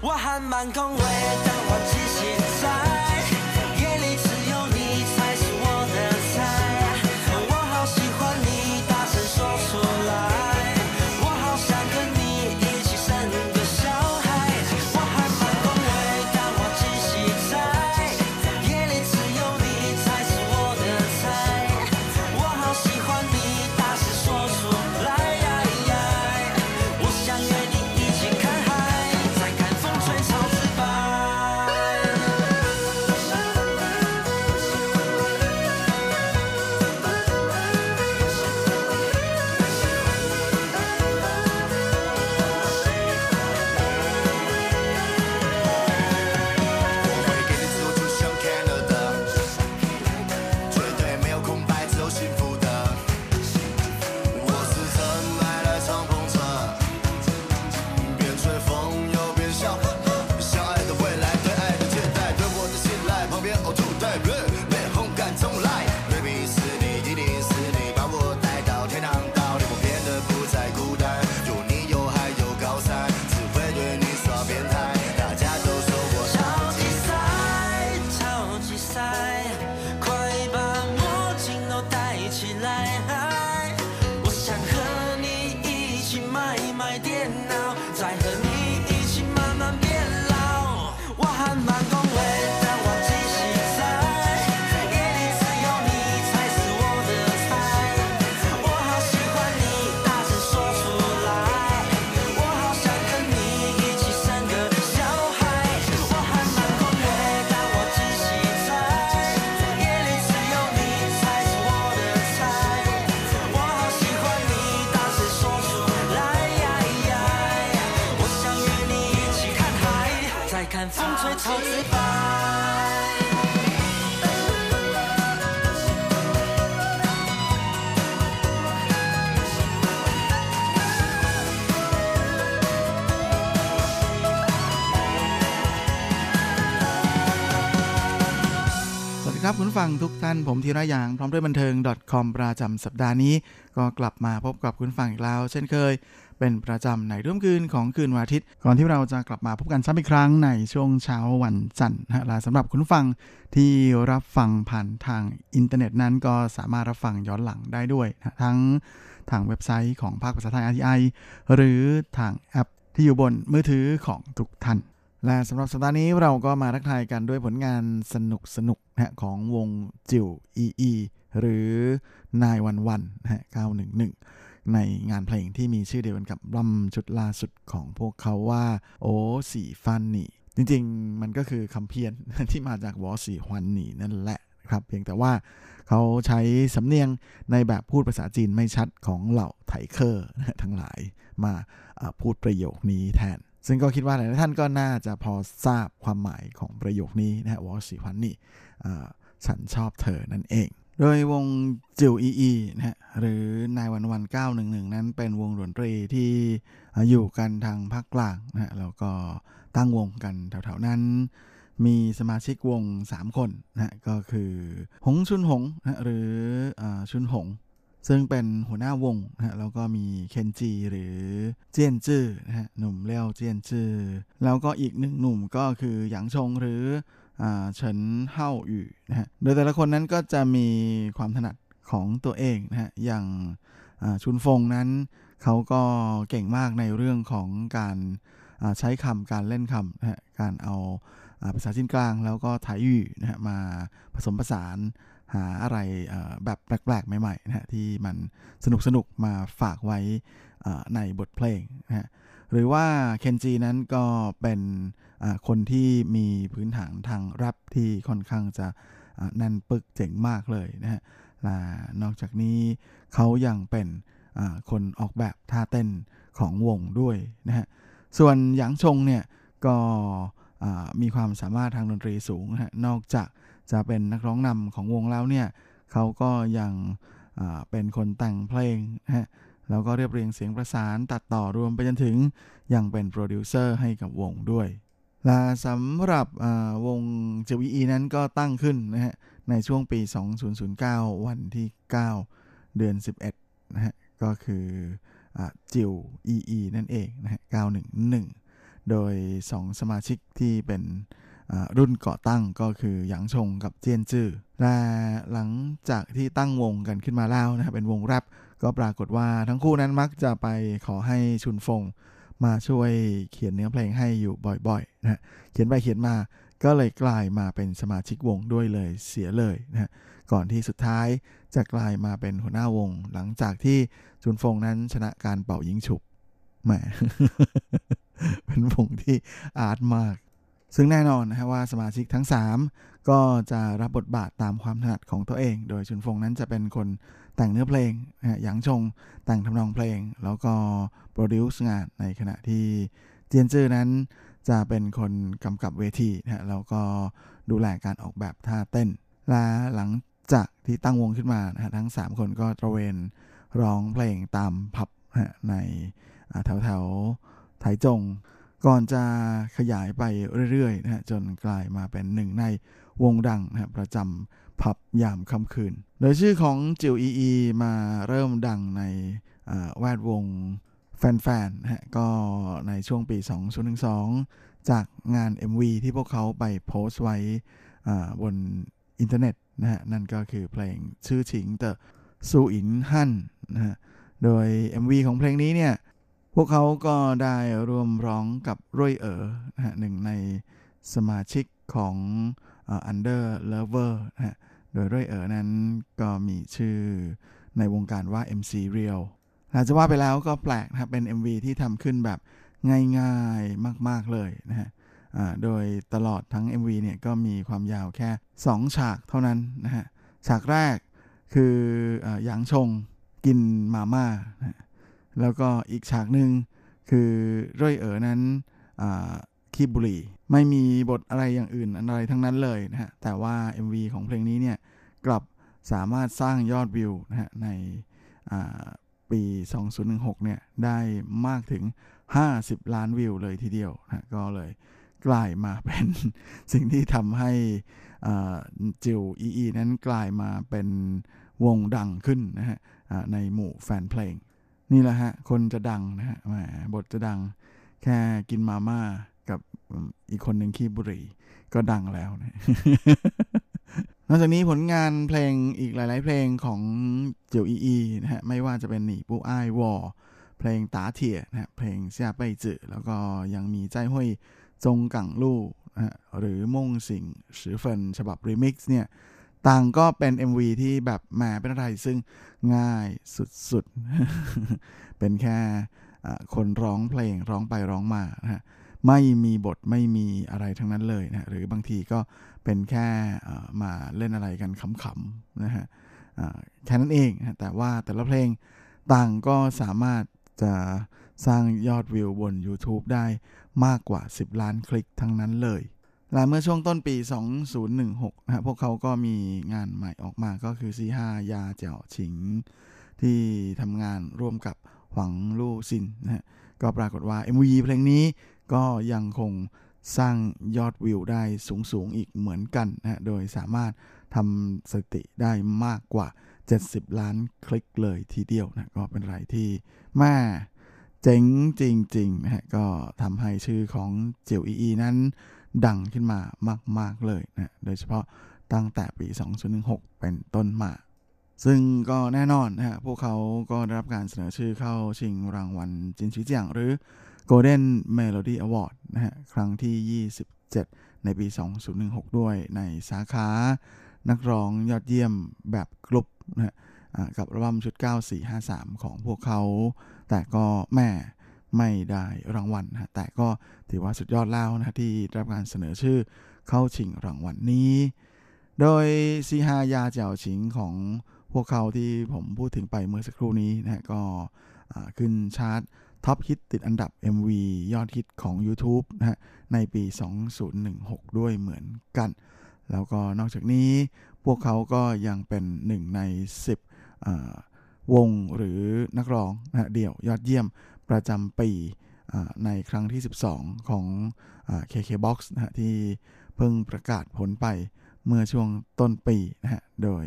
E: 我喊满空为但我
F: 庆时代 ฟังทุกท่านผมธีระยาง พร้อมด้วยบันเทิง .com ประจำสัปดาห์นี้ ก็กลับมาพบกับคุณฟังอีกแล้ว เช่นเคย เป็นประจำในร่วมคืนของคืนวันอาทิตย์ ก่อนที่เราจะกลับมาพบกันซ้ำอีกครั้งในช่วงเช้าวันจันทร์นะสำหรับคุณฟังที่รับฟังผ่านทางอินเทอร์เน็ตนั้นก็สามารถรับฟังย้อนหลังได้ด้วยนะทั้งทางเว็บไซต์ของภาคภาษาไทย RTI หรือทางแอปที่อยู่บนมือถือของทุกท่าน และสำหรับสัปดาห์นี้เราก็มาทักทายกันด้วยผลงานสนุกสนุกๆนะของวงจิว EE หรือนายวันวันนะฮะ911 ในงานเพลงที่มีชื่อเดียวกันกับรัมชุดล่าสุดของพวกเขาว่า โอ้สีฟันนี่ จริงๆ มันก็คือคำเพี้ยนที่มาจากวอสีฮวันนี่นั่นแหละ
G: ครับ เพียงแต่ว่าเขาใช้สำเนียงในแบบพูดภาษาจีนไม่ชัดของเหล่าไถเคอร์ทั้งหลายมาพูดประโยคนี้แทน ซึ่งก็คิดว่าหลายท่านก็น่าจะพอทราบความหมายของประโยคนี้นะฮะวอสีพันนี่ฉันชอบเธอนั่นเอง โดยวงจิวอีอีนะฮะหรือนายวันวัน911นั้นเป็นวงดนตรีที่อยู่กันทางภาคกลางนะฮะแล้วก็ตั้งวงกันแถวๆนั้น มีสมาชิกวง 3 คนนะก็คือ หงชุนหงนะหรืออชุนหง ซึ่งเป็นหัวหน้าวงนะแล้วก็มีเคนจีหรือเจียนจื้อนะฮะหนุ่มเลี้ยวเจียนจื้อแล้วก็อีกหนึ่งหนุ่มก็คือหยางชงหรือเฉินเฮาอยู่นะฮะโดยแต่ละคนนั้นก็จะมีความถนัดของตัวเองนะฮะอย่างชุนฟงนั้นเขาก็เก่งมากในเรื่องของการใช้คำการเล่นคำนะฮะการเอาภาษาจีนกลางแล้วก็ไทยอยู่นะฮะมาผสมผสาน หาอะไรแบบแปลกๆ ใหม่ๆนะฮะที่มันสนุกสนุกมาฝากไว้ในบทเพลงนะฮะหรือว่าเคนจีนั้นก็เป็นคนที่มีพื้นฐานทางแรปที่ค่อนข้างจะแน่นปึกเจ๋งมากเลยนะฮะนอกจากนี้เขายังเป็นคนออกแบบท่าเต้นของวงด้วยนะฮะส่วนหยางชงเนี่ยก็มีความสามารถทางดนตรีสูงนะฮะนอกจาก จะเป็นนักร้องนำของวงแล้วเนี่ยเขาก็ยังเป็นคนแต่งเพลงนะฮะแล้วก็เรียบเรียงเสียงประสานตัดต่อรวมไปจนถึงยังเป็นโปรดิวเซอร์ให้กับวงด้วยและสำหรับวง JVE นั้นก็ตั้งขึ้นนะฮะในช่วงปี 2009 วันที่ 9 เดือน 11นะฮะก็คือจิว EE นั่นเองนะฮะ911 โดย 2 สมาชิกที่เป็น รุ่นก่อตั้งก็คือหยางชงกับเจียนจื้อและหลังจากที่ตั้งวงกันขึ้นมาแล้วนะครับเป็นวงแรปก็ปรากฏว่าทั้งคู่นั้นมักจะไปขอให้ชุนฟงมาช่วยเขียนเนื้อเพลงให้อยู่บ่อยๆนะเขียนไปเขียนมาก็เลยกลายมาเป็นสมาชิกวงด้วยเลยเสียเลยนะฮะก่อนที่สุดท้ายจะกลายมาเป็นหัวหน้าวง หลังจากที่จุนฟงนั้นชนะการเป่ายิงฉุบแหมเป็นวงที่อาร์ตมาก ซึ่งแน่นอนนะฮะว่าสมาชิกทั้ง 3 ก็จะรับบทบาทตามความถนัดของตัวเอง โดยชุนฟงนั้นจะเป็นคนแต่งเนื้อเพลงหยางชงแต่งทำนองเพลง แล้วก็โปรดิวซ์งานในขณะที่เจียนจื้อนั้นจะเป็นคนกำกับเวทีนะฮะแล้วก็ดูแลการออกแบบท่าเต้น และหลังจากที่ตั้งวงขึ้นมานะฮะทั้ง 3 คนก็ตระเวนร้องเพลงตามผับนะในแถวแถวไถจง ก่อนจะขยายไปเรื่อยๆนะฮะจนกลายมาเป็นหนึ่งในวงดังนะประจำผับยามค่ำคืน โดยชื่อของจิวอีอีมาเริ่มดังในแวดวงแฟนๆฮะก็ในช่วงปี 2012 จากงาน MV ที่พวกเขาไปโพสต์ไว้บนอินเทอร์เน็ตนะฮะนั่นก็คือเพลงชื่อชิงเตอซูอินฮันนะฮะโดย MV ของเพลงนี้เนี่ย พวกเขาก็ได้ร่วมร้องกับร่ยเอ๋อนะฮะหนึ่งในสมาชิกของ Under Lover นะฮะโดยร่ยเอ๋อนั้นก็มีชื่อในวงการว่า MC Real อาจจะว่าไปแล้วก็แปลกนะครับเป็น MV ที่ทำขึ้นแบบง่ายๆมาก ๆ เลยนะฮะโดยตลอดทั้ง MV เนี่ยก็มีความยาวแค่ 2 ฉากเท่านั้นนะฮะ ฉากแรกคือหยางชงกินมาม่านะ แล้วก็อีกฉากหนึ่งคือร่อยเอ๋อนั้นคีบบุรีไม่มีบทอะไรอย่างอื่นอะไรทั้งนั้นเลยนะฮะแต่ว่า MV ของเพลงนี้เนี่ยกลับสามารถสร้างยอดวิวนะฮะในปี 2016 เนี่ยได้มากถึง 50 ล้านวิวเลยทีเดียวนะก็เลยกลายมาเป็นสิ่งที่ทำให้จิวอีอีนั้นกลายมาเป็นวงดังขึ้นนะฮะในหมู่แฟนเพลง นี่แหละฮะ คนจะดังนะฮะแหมบทจะดัง แค่กินมาม่ากับอีกคนหนึ่งขี้บุหรี่ ก็ดังแล้วนะนอกจากนี้ผลงานเพลงอีกหลาย ๆ เพลงของเจียวอีอีนะฮะ ไม่ว่าจะเป็นหนีปู้อ้ายวอเพลงตาเทียนะฮะเพลงเซียไปจือแล้วก็ยังมีใจห้วยจงกังลู่นะฮะหรือม่งสิงสือเฟินฉบับรีมิกซ์เนี่ย ต่างก็เป็น MV ที่แบบแหมเป็นอะไรซึ่งง่ายสุดๆ เป็นแค่คนร้องเพลงร้องไปร้องมานะฮะไม่มีบทไม่มีอะไรทั้งนั้นเลยนะหรือบางทีก็เป็นแค่มาเล่นอะไรกันขำๆนะฮะแค่นั้นเองนะแต่ว่าแต่ละเพลงต่างก็สามารถจะสร้างยอดวิวบน YouTube ได้มากกว่า 10 ล้านคลิกทั้งนั้นเลย และเมื่อช่วงต้นปี 2016นะพวกเขาก็มีงานใหม่ออกมาก็คือซีห้ายาเจียวฉิง ที่ทำงานร่วมกับหวังลู่ซินนะฮะก็ปรากฏว่า MV เพลงนี้ก็ยังคงสร้างยอดวิวได้สูงสูงอีกเหมือนกันนะโดยสามารถทำสติได้มากกว่า 70 ล้านคลิกเลยทีเดียวนะก็เป็นไรที่แม่เจ๋งจริงๆนะฮะก็ทำให้ชื่อของเจียวอีนั้น ดังขึ้นมามาก ๆ เลยนะโดยเฉพาะตั้งแต่ปี 2016 เป็นต้นมา ซึ่งก็แน่นอนนะฮะพวกเขาก็ได้รับการเสนอชื่อเข้าชิงรางวัลจินชิเจียงหรือ Golden Melody Award นะฮะครั้งที่ 27 ในปี 2016 ด้วยในสาขานักร้องยอดเยี่ยมแบบกลุ่มนะฮะกับอัลบั้มชุด 9453 ของพวกเขา แต่ก็แม่ ไม่ได้รางวัลนะแต่ก็ถือว่าสุดยอดแล้วนะที่รับการเสนอชื่อเข้าชิงรางวัลนี้ โดย嘻哈庄腳情ของพวกเขาที่ผมพูดถึงไปเมื่อสักครู่นี้นะก็ขึ้นชาร์ต top hit ติดอันดับ MV ยอดฮิตของ YouTube นะฮะในปี 2016 ด้วยเหมือนกัน แล้วก็นอกจากนี้พวกเขาก็ยังเป็นหนึ่งใน 10วงหรือนักร้องนะเดี่ยวยอดเยี่ยม ประจำปีในครั้งที่ 12 ของ KKBOX นะฮะที่เพิ่งประกาศผลไปเมื่อช่วงต้นปีนะฮะ โดย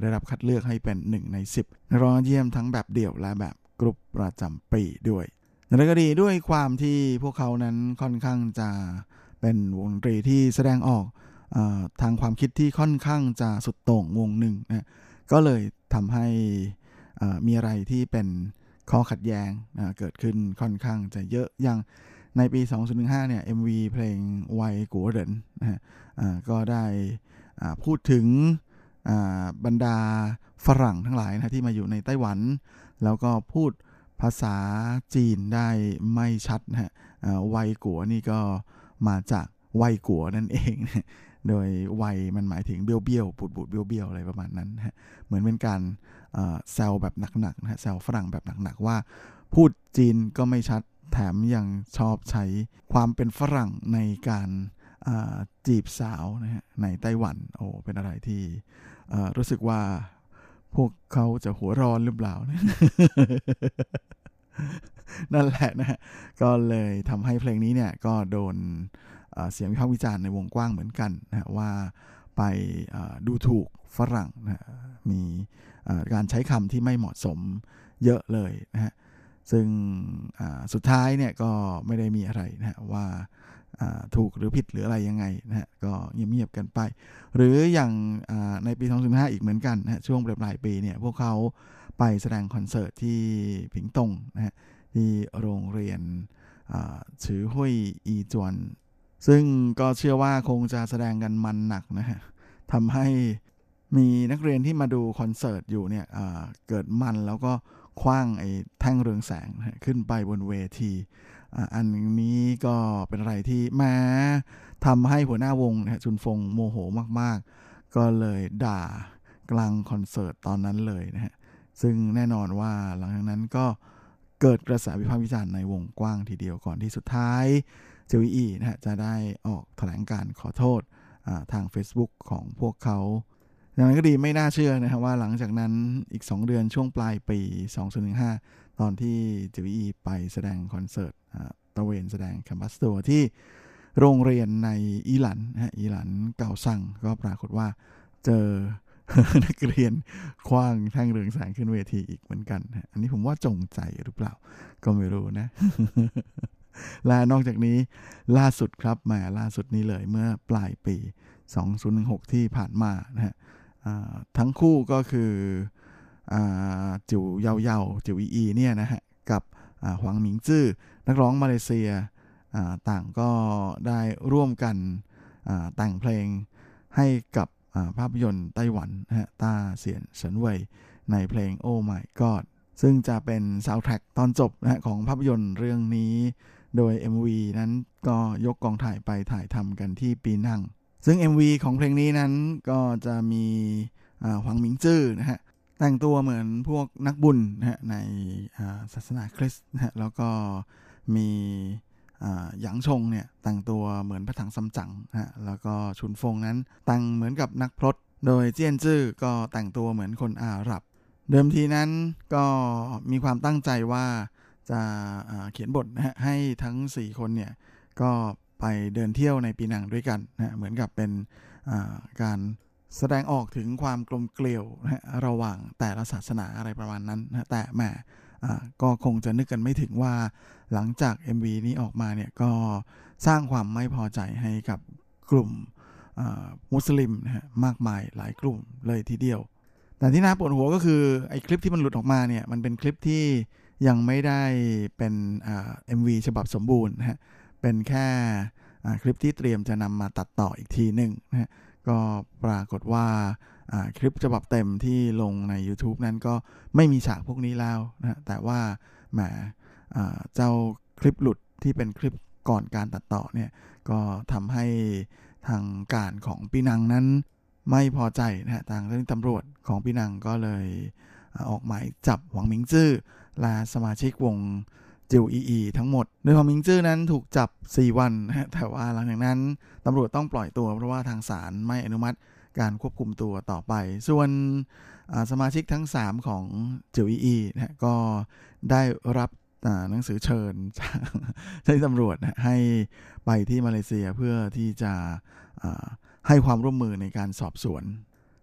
G: ได้รับคัดเลือกให้เป็น 1 ใน 10นักร้องเยี่ยมทั้งแบบเดี่ยวและแบบกรุ๊ปประจำปีด้วยอย่างไรก็ดีด้วยความที่พวกเขานั้นค่อนข้างจะเป็นวงดนตรีที่แสดงออกอทางความคิดที่ค่อนข้างจะสุดโต่งวงหนึ่งนะก็เลยทำให้มีอะไรที่เป็น ข้อขัดแย้งเกิดขึ้นค่อนข้างจะเยอะอย่างในปี 2015 เนี่ย MV เพลงไวกัวเหรินนะฮะก็ได้พูดถึงบรรดาฝรั่งทั้งหลายนะที่มาอยู่ในไต้หวัน แล้วก็พูดภาษาจีนได้ไม่ชัดนะฮะไวกัวนี่ก็มาจากไวกัวนั่นเอง โดยไวมันหมายถึงเบี้ยวเบี้ยวปูดปูดเบี้ยวเบี้ยวอะไรประมาณนั้นฮะเหมือนเป็นการ แซวแบบหนักๆนะฮะแซวฝรั่งแบบหนักๆว่า พูดจีนก็ไม่ชัดแถมยังชอบใช้ความเป็นฝรั่งในการจีบสาวนะฮะในไต้หวันโอ้เป็นอะไรที่รู้สึกว่าพวกเขาจะหัวร้อนหรือเปล่า นั่นแหละนะฮะก็เลยทำให้เพลงนี้เนี่ยก็โดนเสียงวิพากษ์วิจารณ์ในวงกว้างเหมือนกันนะว่าไปดูถูกฝรั่งนะมี การใช้คำที่ไม่เหมาะสมเยอะเลยนะฮะซึ่งสุดท้ายเนี่ยก็ไม่ได้มีอะไรนะฮะว่าถูกหรือผิดหรืออะไรยังไงนะฮะก็เงียบๆกันไป หรืออย่างในปี 2015 อีกเหมือนกันนะฮะช่วงปลายปีเนี่ยพวกเขาไปแสดงคอนเสิร์ตที่ผิงตงนะฮะที่โรงเรียนชือหุยอีจวน ซึ่งก็เชื่อว่าคงจะแสดงกันมันหนักนะฮะทำให้ มีนักเรียนที่มาดูคอนเสิร์ตอยู่เนี่ยเกิดมันแล้วก็คว้างไอ้แท่งเรืองแสงขึ้นไปบนเวทีอันนี้ก็เป็นอะไรที่แม้ทำให้หัวหน้าวงนะจุนฟงโมโหมากๆ ก็เลยด่ากลางคอนเสิร์ตตอนนั้นเลยนะฮะซึ่งแน่นอนว่าหลังจากนั้นก็เกิดกระแสวิพากษ์วิจารณ์ในวงกว้างทีเดียวก่อนที่สุดท้ายเจวีนะฮะจะได้ออกแถลงการขอโทษทาง Facebook ของพวกเขา อย่างไรก็ดีไม่น่าเชื่อนะครับว่าหลังจากนั้นอีก 2 เดือนช่วงปลายปี 2015 ตอนที่จิวีไปแสดงคอนเสิร์ตตะเวนแสดงแคมปัสตัวที่โรงเรียนในอิหลันนะอิหลันเก่าสั่งก็ปรากฏว่าเจอนักเรียนคว้างแท่งเรืองแสงขึ้นเวทีอีกเหมือนกัน อันนี้ผมว่าจงใจหรือเปล่า ก็ไม่รู้นะ และนอกจากนี้ล่าสุดครับมาล่าสุดนี้เลยเมื่อปลายปี 2016 ที่ผ่านมานะฮะ ทั้งคู่ก็คืออจิ๋วเยาเยาจิ๋วอีเนี่ยนะฮะกับหวังหมิงจื้อนักร้องมาเลเซียต่างก็ได้ร่วมกันแต่งเพลงให้กับภาพยนตร์ไต้หวันนะฮะตาเสียนเฉินเว่ยในเพลง Oh My God ซึ่งจะเป็นซาวด์แทร็กตอนจบนะฮะของภาพยนตร์เรื่องนี้ โดย MV นั้นก็ยกกองถ่ายไปถ่ายทำกันที่ปีนัง ซึ่ง MV ของเพลงนี้นั้นก็จะมีหวังหมิงจื้อนะฮะแต่งตัวเหมือนพวกนักบุญนะฮะในศาสนาคริสต์นะฮะแล้วก็มีหยางชงเนี่ยแต่งตัวเหมือนพระถังซัมจั๋งนะฮะแล้วก็ชุนฟงนั้นแต่งเหมือนกับนักพรตโดยเจียนจื้อก็แต่งตัวเหมือนคนอาหรับ เดิมทีนั้นก็มีความตั้งใจว่าจะเขียนบทนะฮะให้ทั้ง 4 คนเนี่ยก็ ไปเดินเที่ยวในปีนังด้วยกันนะเหมือนกับเป็นการแสดงออกถึงความกลมเกลียวนะระหว่างแต่ละศาสนาอะไรประมาณนั้นนะแต่แหมก็คงจะนึกกันไม่ถึงว่าหลังจาก MV นี้ออกมาเนี่ยก็สร้างความไม่พอใจให้กับกลุ่มมุสลิมนะฮะมากมายหลายกลุ่มเลยทีเดียว แต่ที่น่าปวดหัวก็คือไอ้คลิปที่มันหลุดออกมาเนี่ยมันเป็นคลิปที่ยังไม่ได้เป็นเอ็มวีฉบับสมบูรณ์นะฮะ เป็นแค่คลิปที่เตรียมจะนำมาตัดต่ออีกทีหนึ่งนะฮะก็ปรากฏว่าคลิปฉบับเต็มที่ลงใน YouTube นั้นก็ไม่มีฉากพวกนี้แล้วนะแต่ว่าแหมเจ้าคลิปหลุดที่เป็นคลิปก่อนการตัดต่อเนี่ยก็ทำให้ทางการของปีนังนั้นไม่พอใจนะฮะทางเจ้าหน้าที่ตำรวจของปีนังก็เลยออกหมายจับหวังมิงจื้อและสมาชิกวง จิวอีอีทั้งหมด โดยหวังมิงจื้อนั้นถูกจับ 4 วันนะแต่ว่าหลังจากนั้นตำรวจต้องปล่อยตัว เพราะว่าทางศาลไม่อนุมัติการควบคุมตัวต่อไป ส่วนสมาชิกทั้ง 3 ของจิวอีอีนะก็ได้รับหนังสือเชิญจากเจ้าหน้าที่ตำรวจนะให้ไปที่มาเลเซียเพื่อที่จะให้ความร่วมมือในการสอบสวน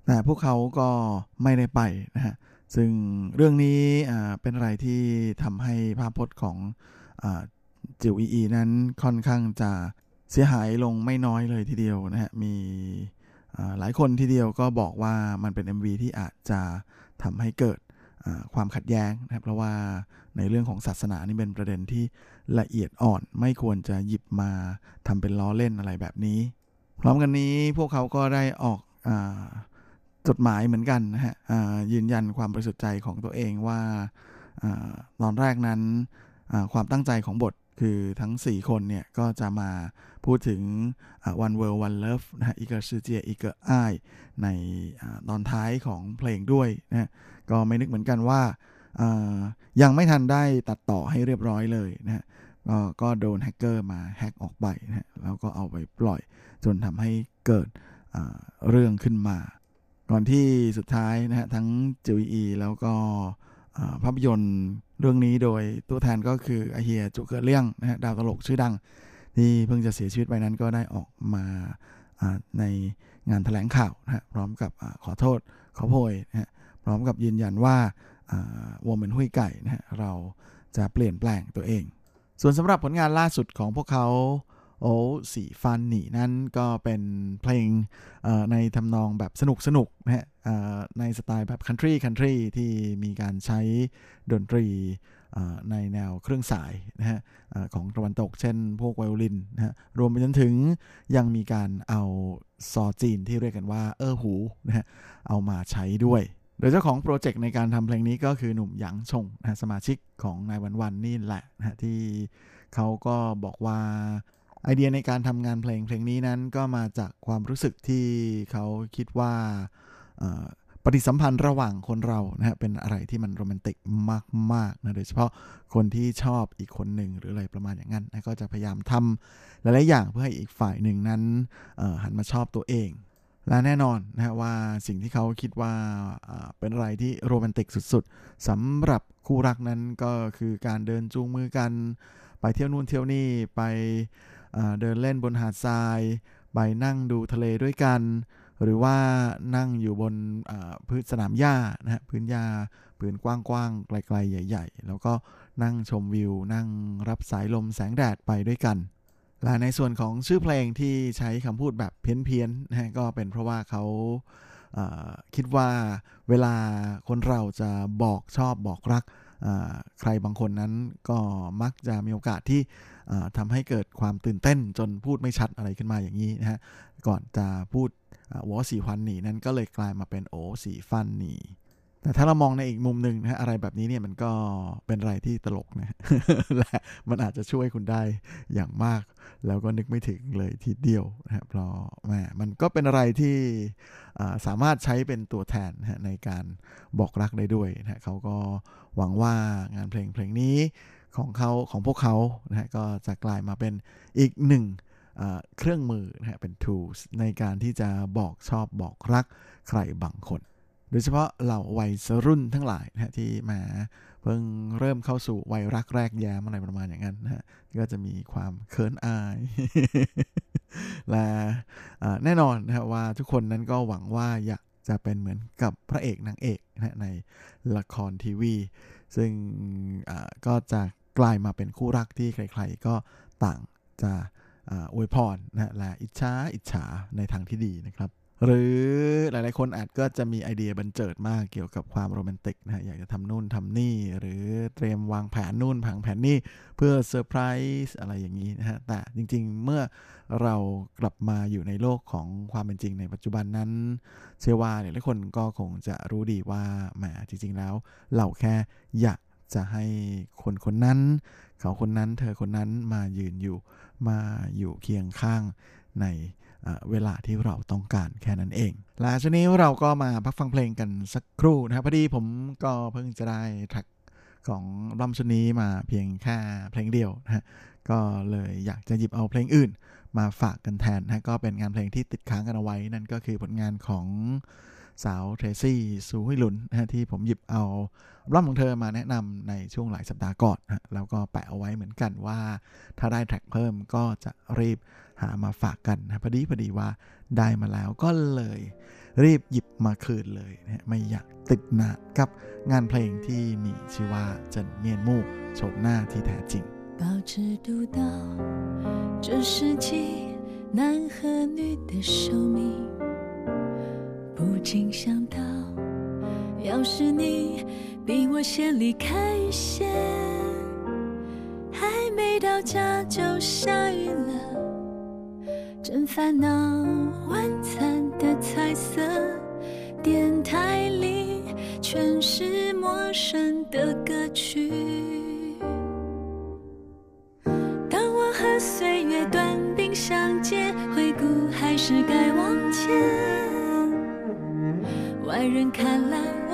G: แต่พวกเขาก็ไม่ได้ไปนะฮะ ซึ่งเรื่องนี้เป็นอะไรที่ทำให้ภาพพจน์ของจิวอีอีนั้นค่อนข้างจะเสียหายลงไม่น้อยเลยทีเดียวนะฮะ มีหลายคนทีเดียวก็บอกว่ามันเป็น MV ที่อาจจะทำให้เกิดความขัดแย้งนะครับ เพราะว่าในเรื่องของศาสนานี่เป็นประเด็นที่ละเอียดอ่อนไม่ควรจะหยิบมาทำเป็นล้อเล่นอะไรแบบนี้ พร้อมกันนี้พวกเขาก็ได้ออกอ จดหมายเหมือนกันนะฮะยืนยันความบริสุทธิ์ใจของตัวเองว่าตอนแรกนั้นความตั้งใจของบทคือทั้ง 4 คนเนี่ย ก็จะมาพูดถึง One World One Love นะฮะอีกเชื่อเจียอีกเอ้ายในตอนท้ายของเพลงด้วยนะก็ไม่นึกเหมือนกันว่ายังไม่ทันได้ตัดต่อให้เรียบร้อยเลยนะฮะก็โดนแฮกเกอร์มาแฮกออกไปนะฮะแล้วก็เอาไปปล่อยจนทำให้เกิดเรื่องขึ้นมา ก่อนที่สุดท้ายนะฮะทั้งจิวีแล้วก็ภาพยนตร์เรื่องนี้โดยตัวแทนก็คืออเฮียจุเกิดเลี่ยงนะฮะดาวตลกชื่อดัง ที่เพิ่งจะเสียชีวิตไปนั้นก็ได้ออกมาในงานถแถลงข่าวนะฮะพร้อมกับอขอโทษขอโพยนะฮะพร้อมกับยืนยันว่าวงเป็นหุยไก่นะฮะเราจะเปลี่ยนแปลงตัวเอง ส่วนสำหรับผลงานล่าสุดของพวกเขา โอ้สีฟันหนีนั่นก็เป็นเพลงในทำนองแบบสนุกสนุกนะฮะในสไตล์แบบคันทรีคันทรีที่มีการใช้ดนตรีในแนวเครื่องสายนะฮะของตะวันตกเช่นพวกไวโอลินนะฮะรวมไปจนถึงยังมีการเอาซอจีนที่เรียกกันว่าเออหูนะฮะเอามาใช้ด้วย โดยเจ้าของโปรเจกต์ในการทำเพลงนี้ก็คือหนุ่มหยางชงนะสมาชิกของนายวันวันนี่แหละนะที่เขาก็บอกว่า ไอเดียในการทำงานเพลงเพลงนี้นั้นก็มาจากความรู้สึกที่เขาคิดว่าปฏิสัมพันธ์ระหว่างคนเรานะฮะเป็นอะไรที่มันโรแมนติกมากๆนะโดยเฉพาะคนที่ชอบอีกคนหนึ่งหรืออะไรประมาณอย่างนั้นนะก็จะพยายามทำหลายๆอย่างเพื่อให้อีกฝ่ายหนึ่งนั้นหันมาชอบตัวเองและแน่นอนนะฮะว่าสิ่งที่เขาคิดว่าเป็นอะไรที่โรแมนติกสุดๆสำหรับคู่รักนั้นก็คือการเดินจูงมือกัน ไปเที่ยวนู่นเที่ยวนี่ไป เดินเล่นบนหาดทรายไปนั่งดูทะเลด้วยกัน หรือว่านั่งอยู่บนพื้นสนามหญ้านะฮะพื้นหญ้าพื้นกว้างๆไกลๆ ใหญ่ ๆ แล้วก็นั่งชมวิว นั่งรับสายลมแสงแดดไปด้วยกัน และในส่วนของชื่อเพลงที่ใช้คำพูดแบบเพี้ยนๆนะฮะก็เป็นเพราะว่าเขาคิดว่าเวลาคนเราจะบอกชอบบอกรัก ใครบางคนนั้นก็มักจะมีโอกาสที่ ทำให้เกิดความตื่นเต้นจนพูดไม่ชัดอะไรขึ้นมาอย่างนี้นะฮะก่อนจะพูดวอสีฟันหนีนั้นก็เลยกลายมาเป็นโอสีฟันหนีแต่ถ้าเรามองในอีกมุมหนึ่งนะฮะอะไรแบบนี้เนี่ยมันก็เป็นอะไรที่ตลกนะและมันอาจจะช่วยคุณได้อย่างมาก แล้วก็นึกไม่ถึงเลยทีเดียวนะเพราะแมมันก็เป็นอะไรที่สามารถใช้เป็นตัวแทนในการบอกรักได้ด้วยนะเขาก็หวังว่างานเพลงเพลงนี้ ของเขาของพวกเขานะฮะก็จะกลายมาเป็นอีกหนึ่งเครื่องมือนะฮะเป็น tools ในการที่จะบอกชอบบอกรักใครบางคน โดยเฉพาะเหล่าวัยรุ่นทั้งหลายนะฮะที่มาเพิ่งเริ่มเข้าสู่วัยรักแรกแย้มอะไรประมาณอย่างนั้นนะฮะก็จะมีความเขินอาย และแน่นอนนะฮะว่าทุกคนนั้นก็หวังว่าอยากจะเป็นเหมือนกับพระเอกนางเอกนะในละครทีวี ซึ่งก็จะ กลายมาเป็นคู่รักที่ใครๆก็ต่างจะอวยพรนะและอิจฉาอิจฉาในทางที่ดีนะครับ หรือหลายๆคนอาจก็จะมีไอเดียบันเจิดมากเกี่ยวกับความโรแมนติกนะอยากจะทำนู่นทำนี่ หรือเตรียมวางแผนนู่นผังแผนนี่ เพื่อเซอร์ไพรส์อะไรอย่างนี้นะฮะแต่จริงๆเมื่อเรากลับมาอยู่ในโลกของความเป็นจริงในปัจจุบันนั้น เชื่อว่าหลายๆคนก็คงจะรู้ดีว่าแหมจริง ๆ แล้ว เราแค่อยาก จะให้คนคนนั้น เขาคนนั้นเธอคนนั้นมายืนอยู่มาอยู่เคียงข้างในเวลาที่เราต้องการแค่นั้นเอง และช่วงนี้เราก็มาพักฟังเพลงกันสักครู่นะครับพอดีผมก็เพิ่งจะได้แท็กของรำชุดนี้มาเพียงแค่เพลงเดียวนะฮะก็เลยอยากจะหยิบเอาเพลงอื่นมาฝากกันแทนนะก็เป็นงานเพลงที่ติดค้างกันเอาไว้นั่นก็คือผลงานของ สาวเทรซี่ซูฮิลุนนะที่ผมหยิบเอาร่ำของเธอมาแนะนำในช่วงหลายสัปดาห์ก่อนนะแล้วก็แปะเอาไว้เหมือนกันว่า ถ้าได้แท็กเพิ่มก็จะรีบหามาฝากกันนะพอดีพอดีว่าได้มาแล้วก็เลย รีบหยิบมาคืนเลยนะไม่อยากติดหนากับงานเพลงที่มีชื่อว่าเจินเมียนมู่โฉมหน้าที่แท้จริง
D: 保持读到这世纪男和女的寿命 不禁想到要是你比我先离开一些，还没到家就下雨了，真烦恼。晚餐的彩色，电台里全是陌生的歌曲。当我和岁月短兵相接，回顾还是该往前。外人看来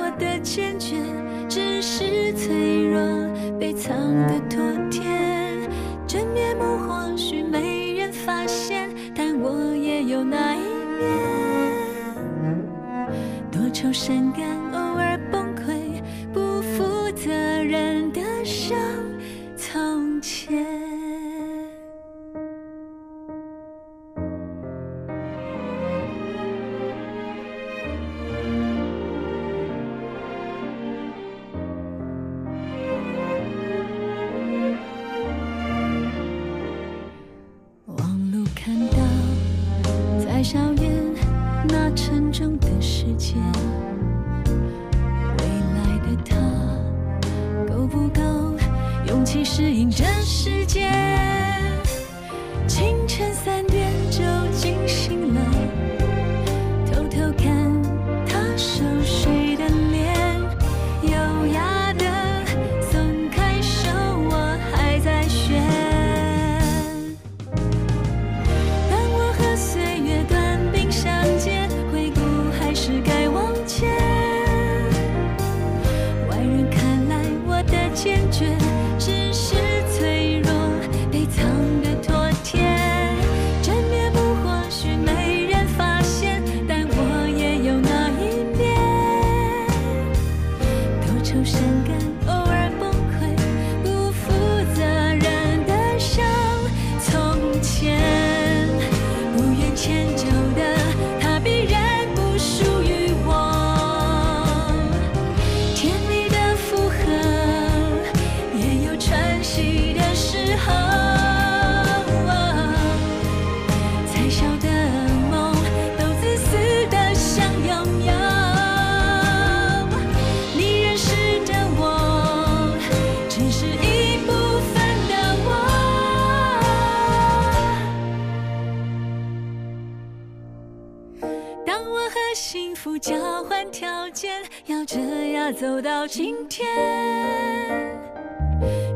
D: 走到今天，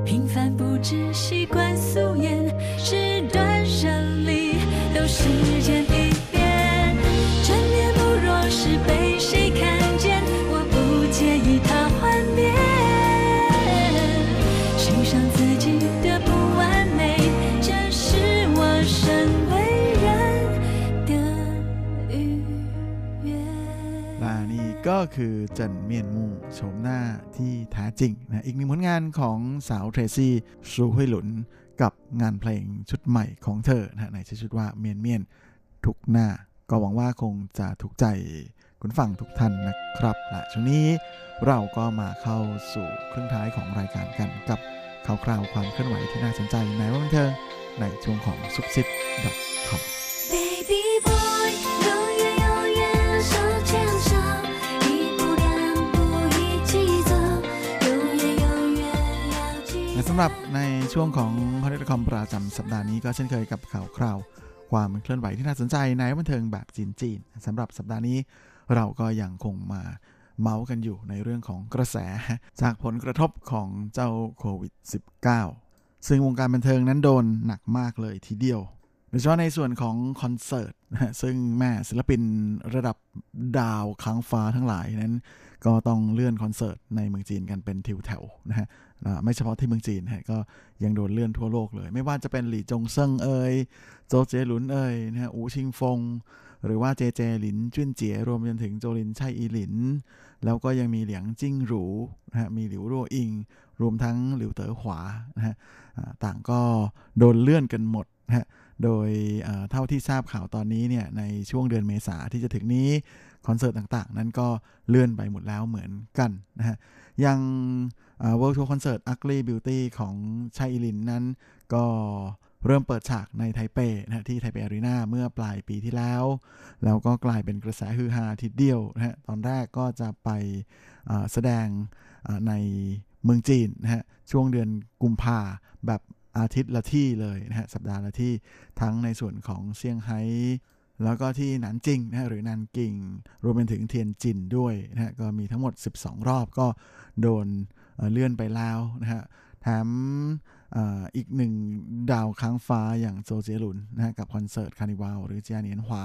D: 平凡不只习惯素颜，是断舍离都时间一变。真面目若是被谁看见，我不介意它幻灭。欣赏自己的不完美，这是我身为人的愉悦。
G: และนี่ก็คือเจั จริงนะอีกหนึ่งผลงานของสาวเทรซี่ซูฮุยหลุนกับงานเพลงชุดใหม่ของเธอนะในชื่อชุดว่าเมียนเมียนทุกหน้า ก็หวังว่าคงจะถูกใจคุณฟังทุกท่านนะครับและช่วงนี้เราก็มาเข้าสู่ครึ่งท้ายของรายการกันกับข่าวคราวความเคลื่อนไหวที่น่าสนใจในวันบันเทิงในช่วงของซุปซิป .com
D: Baby boy，ำ
G: หรับในช่วงของพอดคอมประจำสัปดาห์นี้ก็เช่นเคยกับข่าวคราว ความเคลื่อนไหวที่น่าสนใจในบันเทิงแบบจีนๆสำหรับสัปดาห์นี้เราก็ยังคงมาเมาส์กันอยู่ในเรื่องของกระแส จากผลกระทบของเจ้าโควิด -19 ซึ่งวงการบันเทิงนั้นโดนหนักมากเลยทีเดียวโดยเฉพาะในส่วนของคอนเสิร์ตซึ่งแม่ศิลปินระดับดาวค้างฟ้าทั้งหลายนั้น ก็ต้องเลื่อนคอนเสิร์ตในเมืองจีนกันเป็นทิวแถวนะฮะไม่เฉพาะที่เมืองจีนฮะก็ยังโดนเลื่อนทั่วโลกเลย ไม่ว่าจะเป็นหลี่จงเซิงเอ่ยโจเจหลุนเอ่ยนะฮะอูชิงฟง หรือว่าเจเจหลินจุ้นเจียรวมจนถึงโจลินไช่อีหลิน แล้วก็ยังมีเหลียงจิ้งหรูนะฮะมีหลิวรั่วอิง รวมทั้งหลิวเต๋อหัวนะฮะต่างก็โดนเลื่อนกันหมดนะฮะโดยเท่าที่ทราบข่าวตอนนี้เนี่ยในช่วงเดือนเมษาที่จะถึงนี้ คอนเสิร์ตต่างๆ นั้นก็เลื่อนไปหมดแล้วเหมือนกันนะฮะยังเอ่อ World Tour Concert Ugly Beauty ของไช่อีหลินนั้น ก็เริ่มเปิดฉากในไทเปนะฮะที่ไทเปอารีนาเมื่อปลายปีที่แล้ว แล้วก็กลายเป็นกระแสฮือฮาทีเดียวนะฮะตอนแรกก็จะไปแสดงในเมืองจีนนะฮะช่วงเดือนกุมภาแบบอาทิตย์ละที่เลยนะฮะสัปดาห์ละที่ทั้งในส่วนของเซี่ยงไฮ้ แล้วก็ที่หนานจิงนะฮะหรือนานกิง รวมไปถึงเทียนจินด้วยนะฮะก็มีทั้งหมด 12 รอบก็โดนเเลื่อนไปแล้วนะฮะแถมอีกหนึ่งดาวค้างฟ้าอย่างโจเจหลุนนะฮะกับคอนเสิร์ต Carnival หรือ嘉年華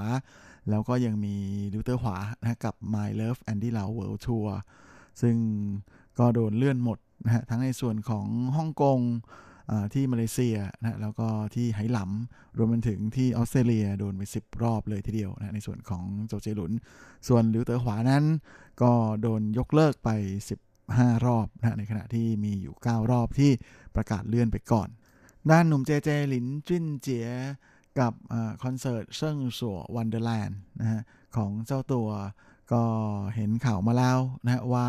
G: แล้วก็ยังมีหลิวเต๋อหัวนะฮะกับ My Love Andy Lau World Tour ซึ่งก็โดนเลื่อนหมดนะฮะทั้งในส่วนของฮ่องกง ที่มาเลเซียนะแล้วก็ที่ไหหลำรวมไปถึงที่ออสเตรเลียโดนไป 10 รอบเลยทีเดียวนะในส่วนของโจเจหลุน ส่วนหลิวเต๋อหัวนั้น ก็โดนยกเลิกไป 15 รอบนะในขณะที่มีอยู่ 9 รอบที่ประกาศเลื่อนไปก่อน ด้านหนุ่มเจเจหลินจวิ้นเจี๋ยกับอคอนเสิร์ต聖所 Wonderland นะฮะของเจ้าตัวก็เห็นข่าวมาแล้วนะว่า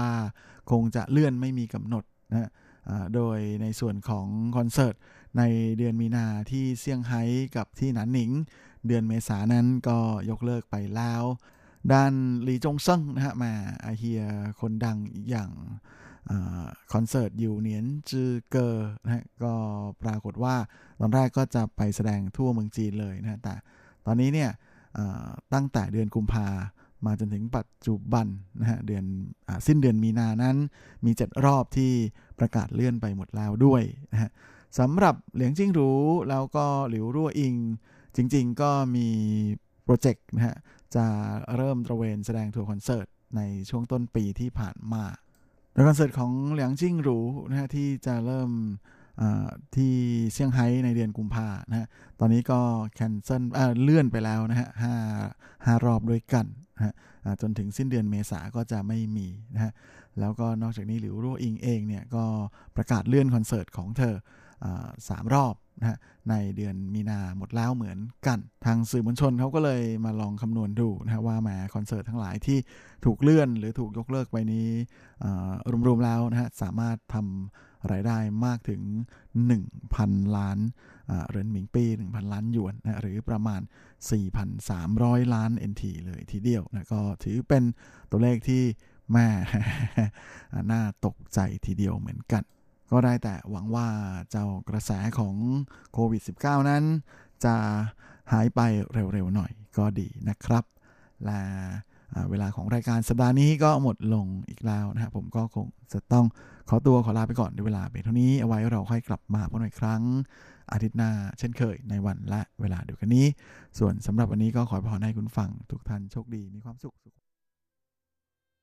G: คงจะเลื่อนไม่มีกำหนดนะฮะ โดยในส่วนของคอนเสิร์ตในเดือนมีนาที่เซี่ยงไฮ้กับที่หนานหนิง เดือนเมษานั้นก็ยกเลิกไปแล้ว ด้านหลีจงเซิงนะฮะมาอาเฮียคนดังอย่างอคอนเสิร์ต有年之歌นะฮะก็ปรากฏว่าตอนแรกก็จะไปแสดงทั่วเมืองจีนเลยนะฮะแต่ตอนนี้เนี่ยตั้งแต่เดือนกุมภา มาจนถึงปัจจุบันนะฮะเดือนอสิ้นเดือนมีนานั้น มี 7 รอบที่ประกาศเลื่อนไปหมดแล้วด้วยนะฮะสำหรับเหลียงจิ้งรูแล้วก็หลิวรั่วอิง จริง ๆ ก็มีโปรเจกต์นะฮะจะเริ่มตระเวนแสดงทัวร์คอนเสิร์ตในช่วงต้นปีที่ผ่านมาโดยคอนเสิร์ตของเหลียงจิ้งรูนะฮะที่จะเริ่ม ที่เซี่ยงไฮ้ในเดือนกุมภานะฮะ ตอนนี้ก็ cancel เลื่อนไปแล้วนะฮะห้าห้ารอบด้วยกันนะฮะจนถึงสิ้นเดือนเมษาก็จะไม่มีนะฮะ แล้วก็นอกจากนี้หลิวรั่วอิงเองเนี่ยก็ประกาศเลื่อนคอนเสิร์ตของเธอสามรอบนะฮะในเดือนมีนาหมดแล้วเหมือนกัน ทางสื่อมวลชนเขาก็เลยมาลองคำนวณดูนะฮะว่าแหมคอนเสิร์ตทั้งหลายที่ถูกเลื่อนหรือถูกยกเลิกไปนี้รวมๆแล้วนะฮะสามารถทำ รายได้มากถึง 1,000 ล้านเหรียญหมิงปี1,000 ล้านหยวนนะหรือประมาณ 4,300 ล้าน NT เลยทีเดียวนะก็ถือเป็นตัวเลขที่แม่น่าตกใจทีเดียวเหมือนกัน ก็ได้แต่หวังว่าเจ้ากระแสของโควิด -19 นั้น จะหายไปเร็วๆหน่อยก็ดีนะครับ และ เวลาของรายการสัปดาห์นี้ก็หมดลงอีกแล้วนะครับผมก็คงจะต้องขอตัวขอลาไปก่อนในเวลาเบเท่านี้เอาไว้เราค่อยกลับมาพบกันอีกครั้งอาทิตย์หน้าเช่นเคยในวันและเวลาเดียวกันนี้ ส่วนสำหรับวันนี้ก็ขอพรให้คุณฟังทุกท่านโชคดีมีความสุข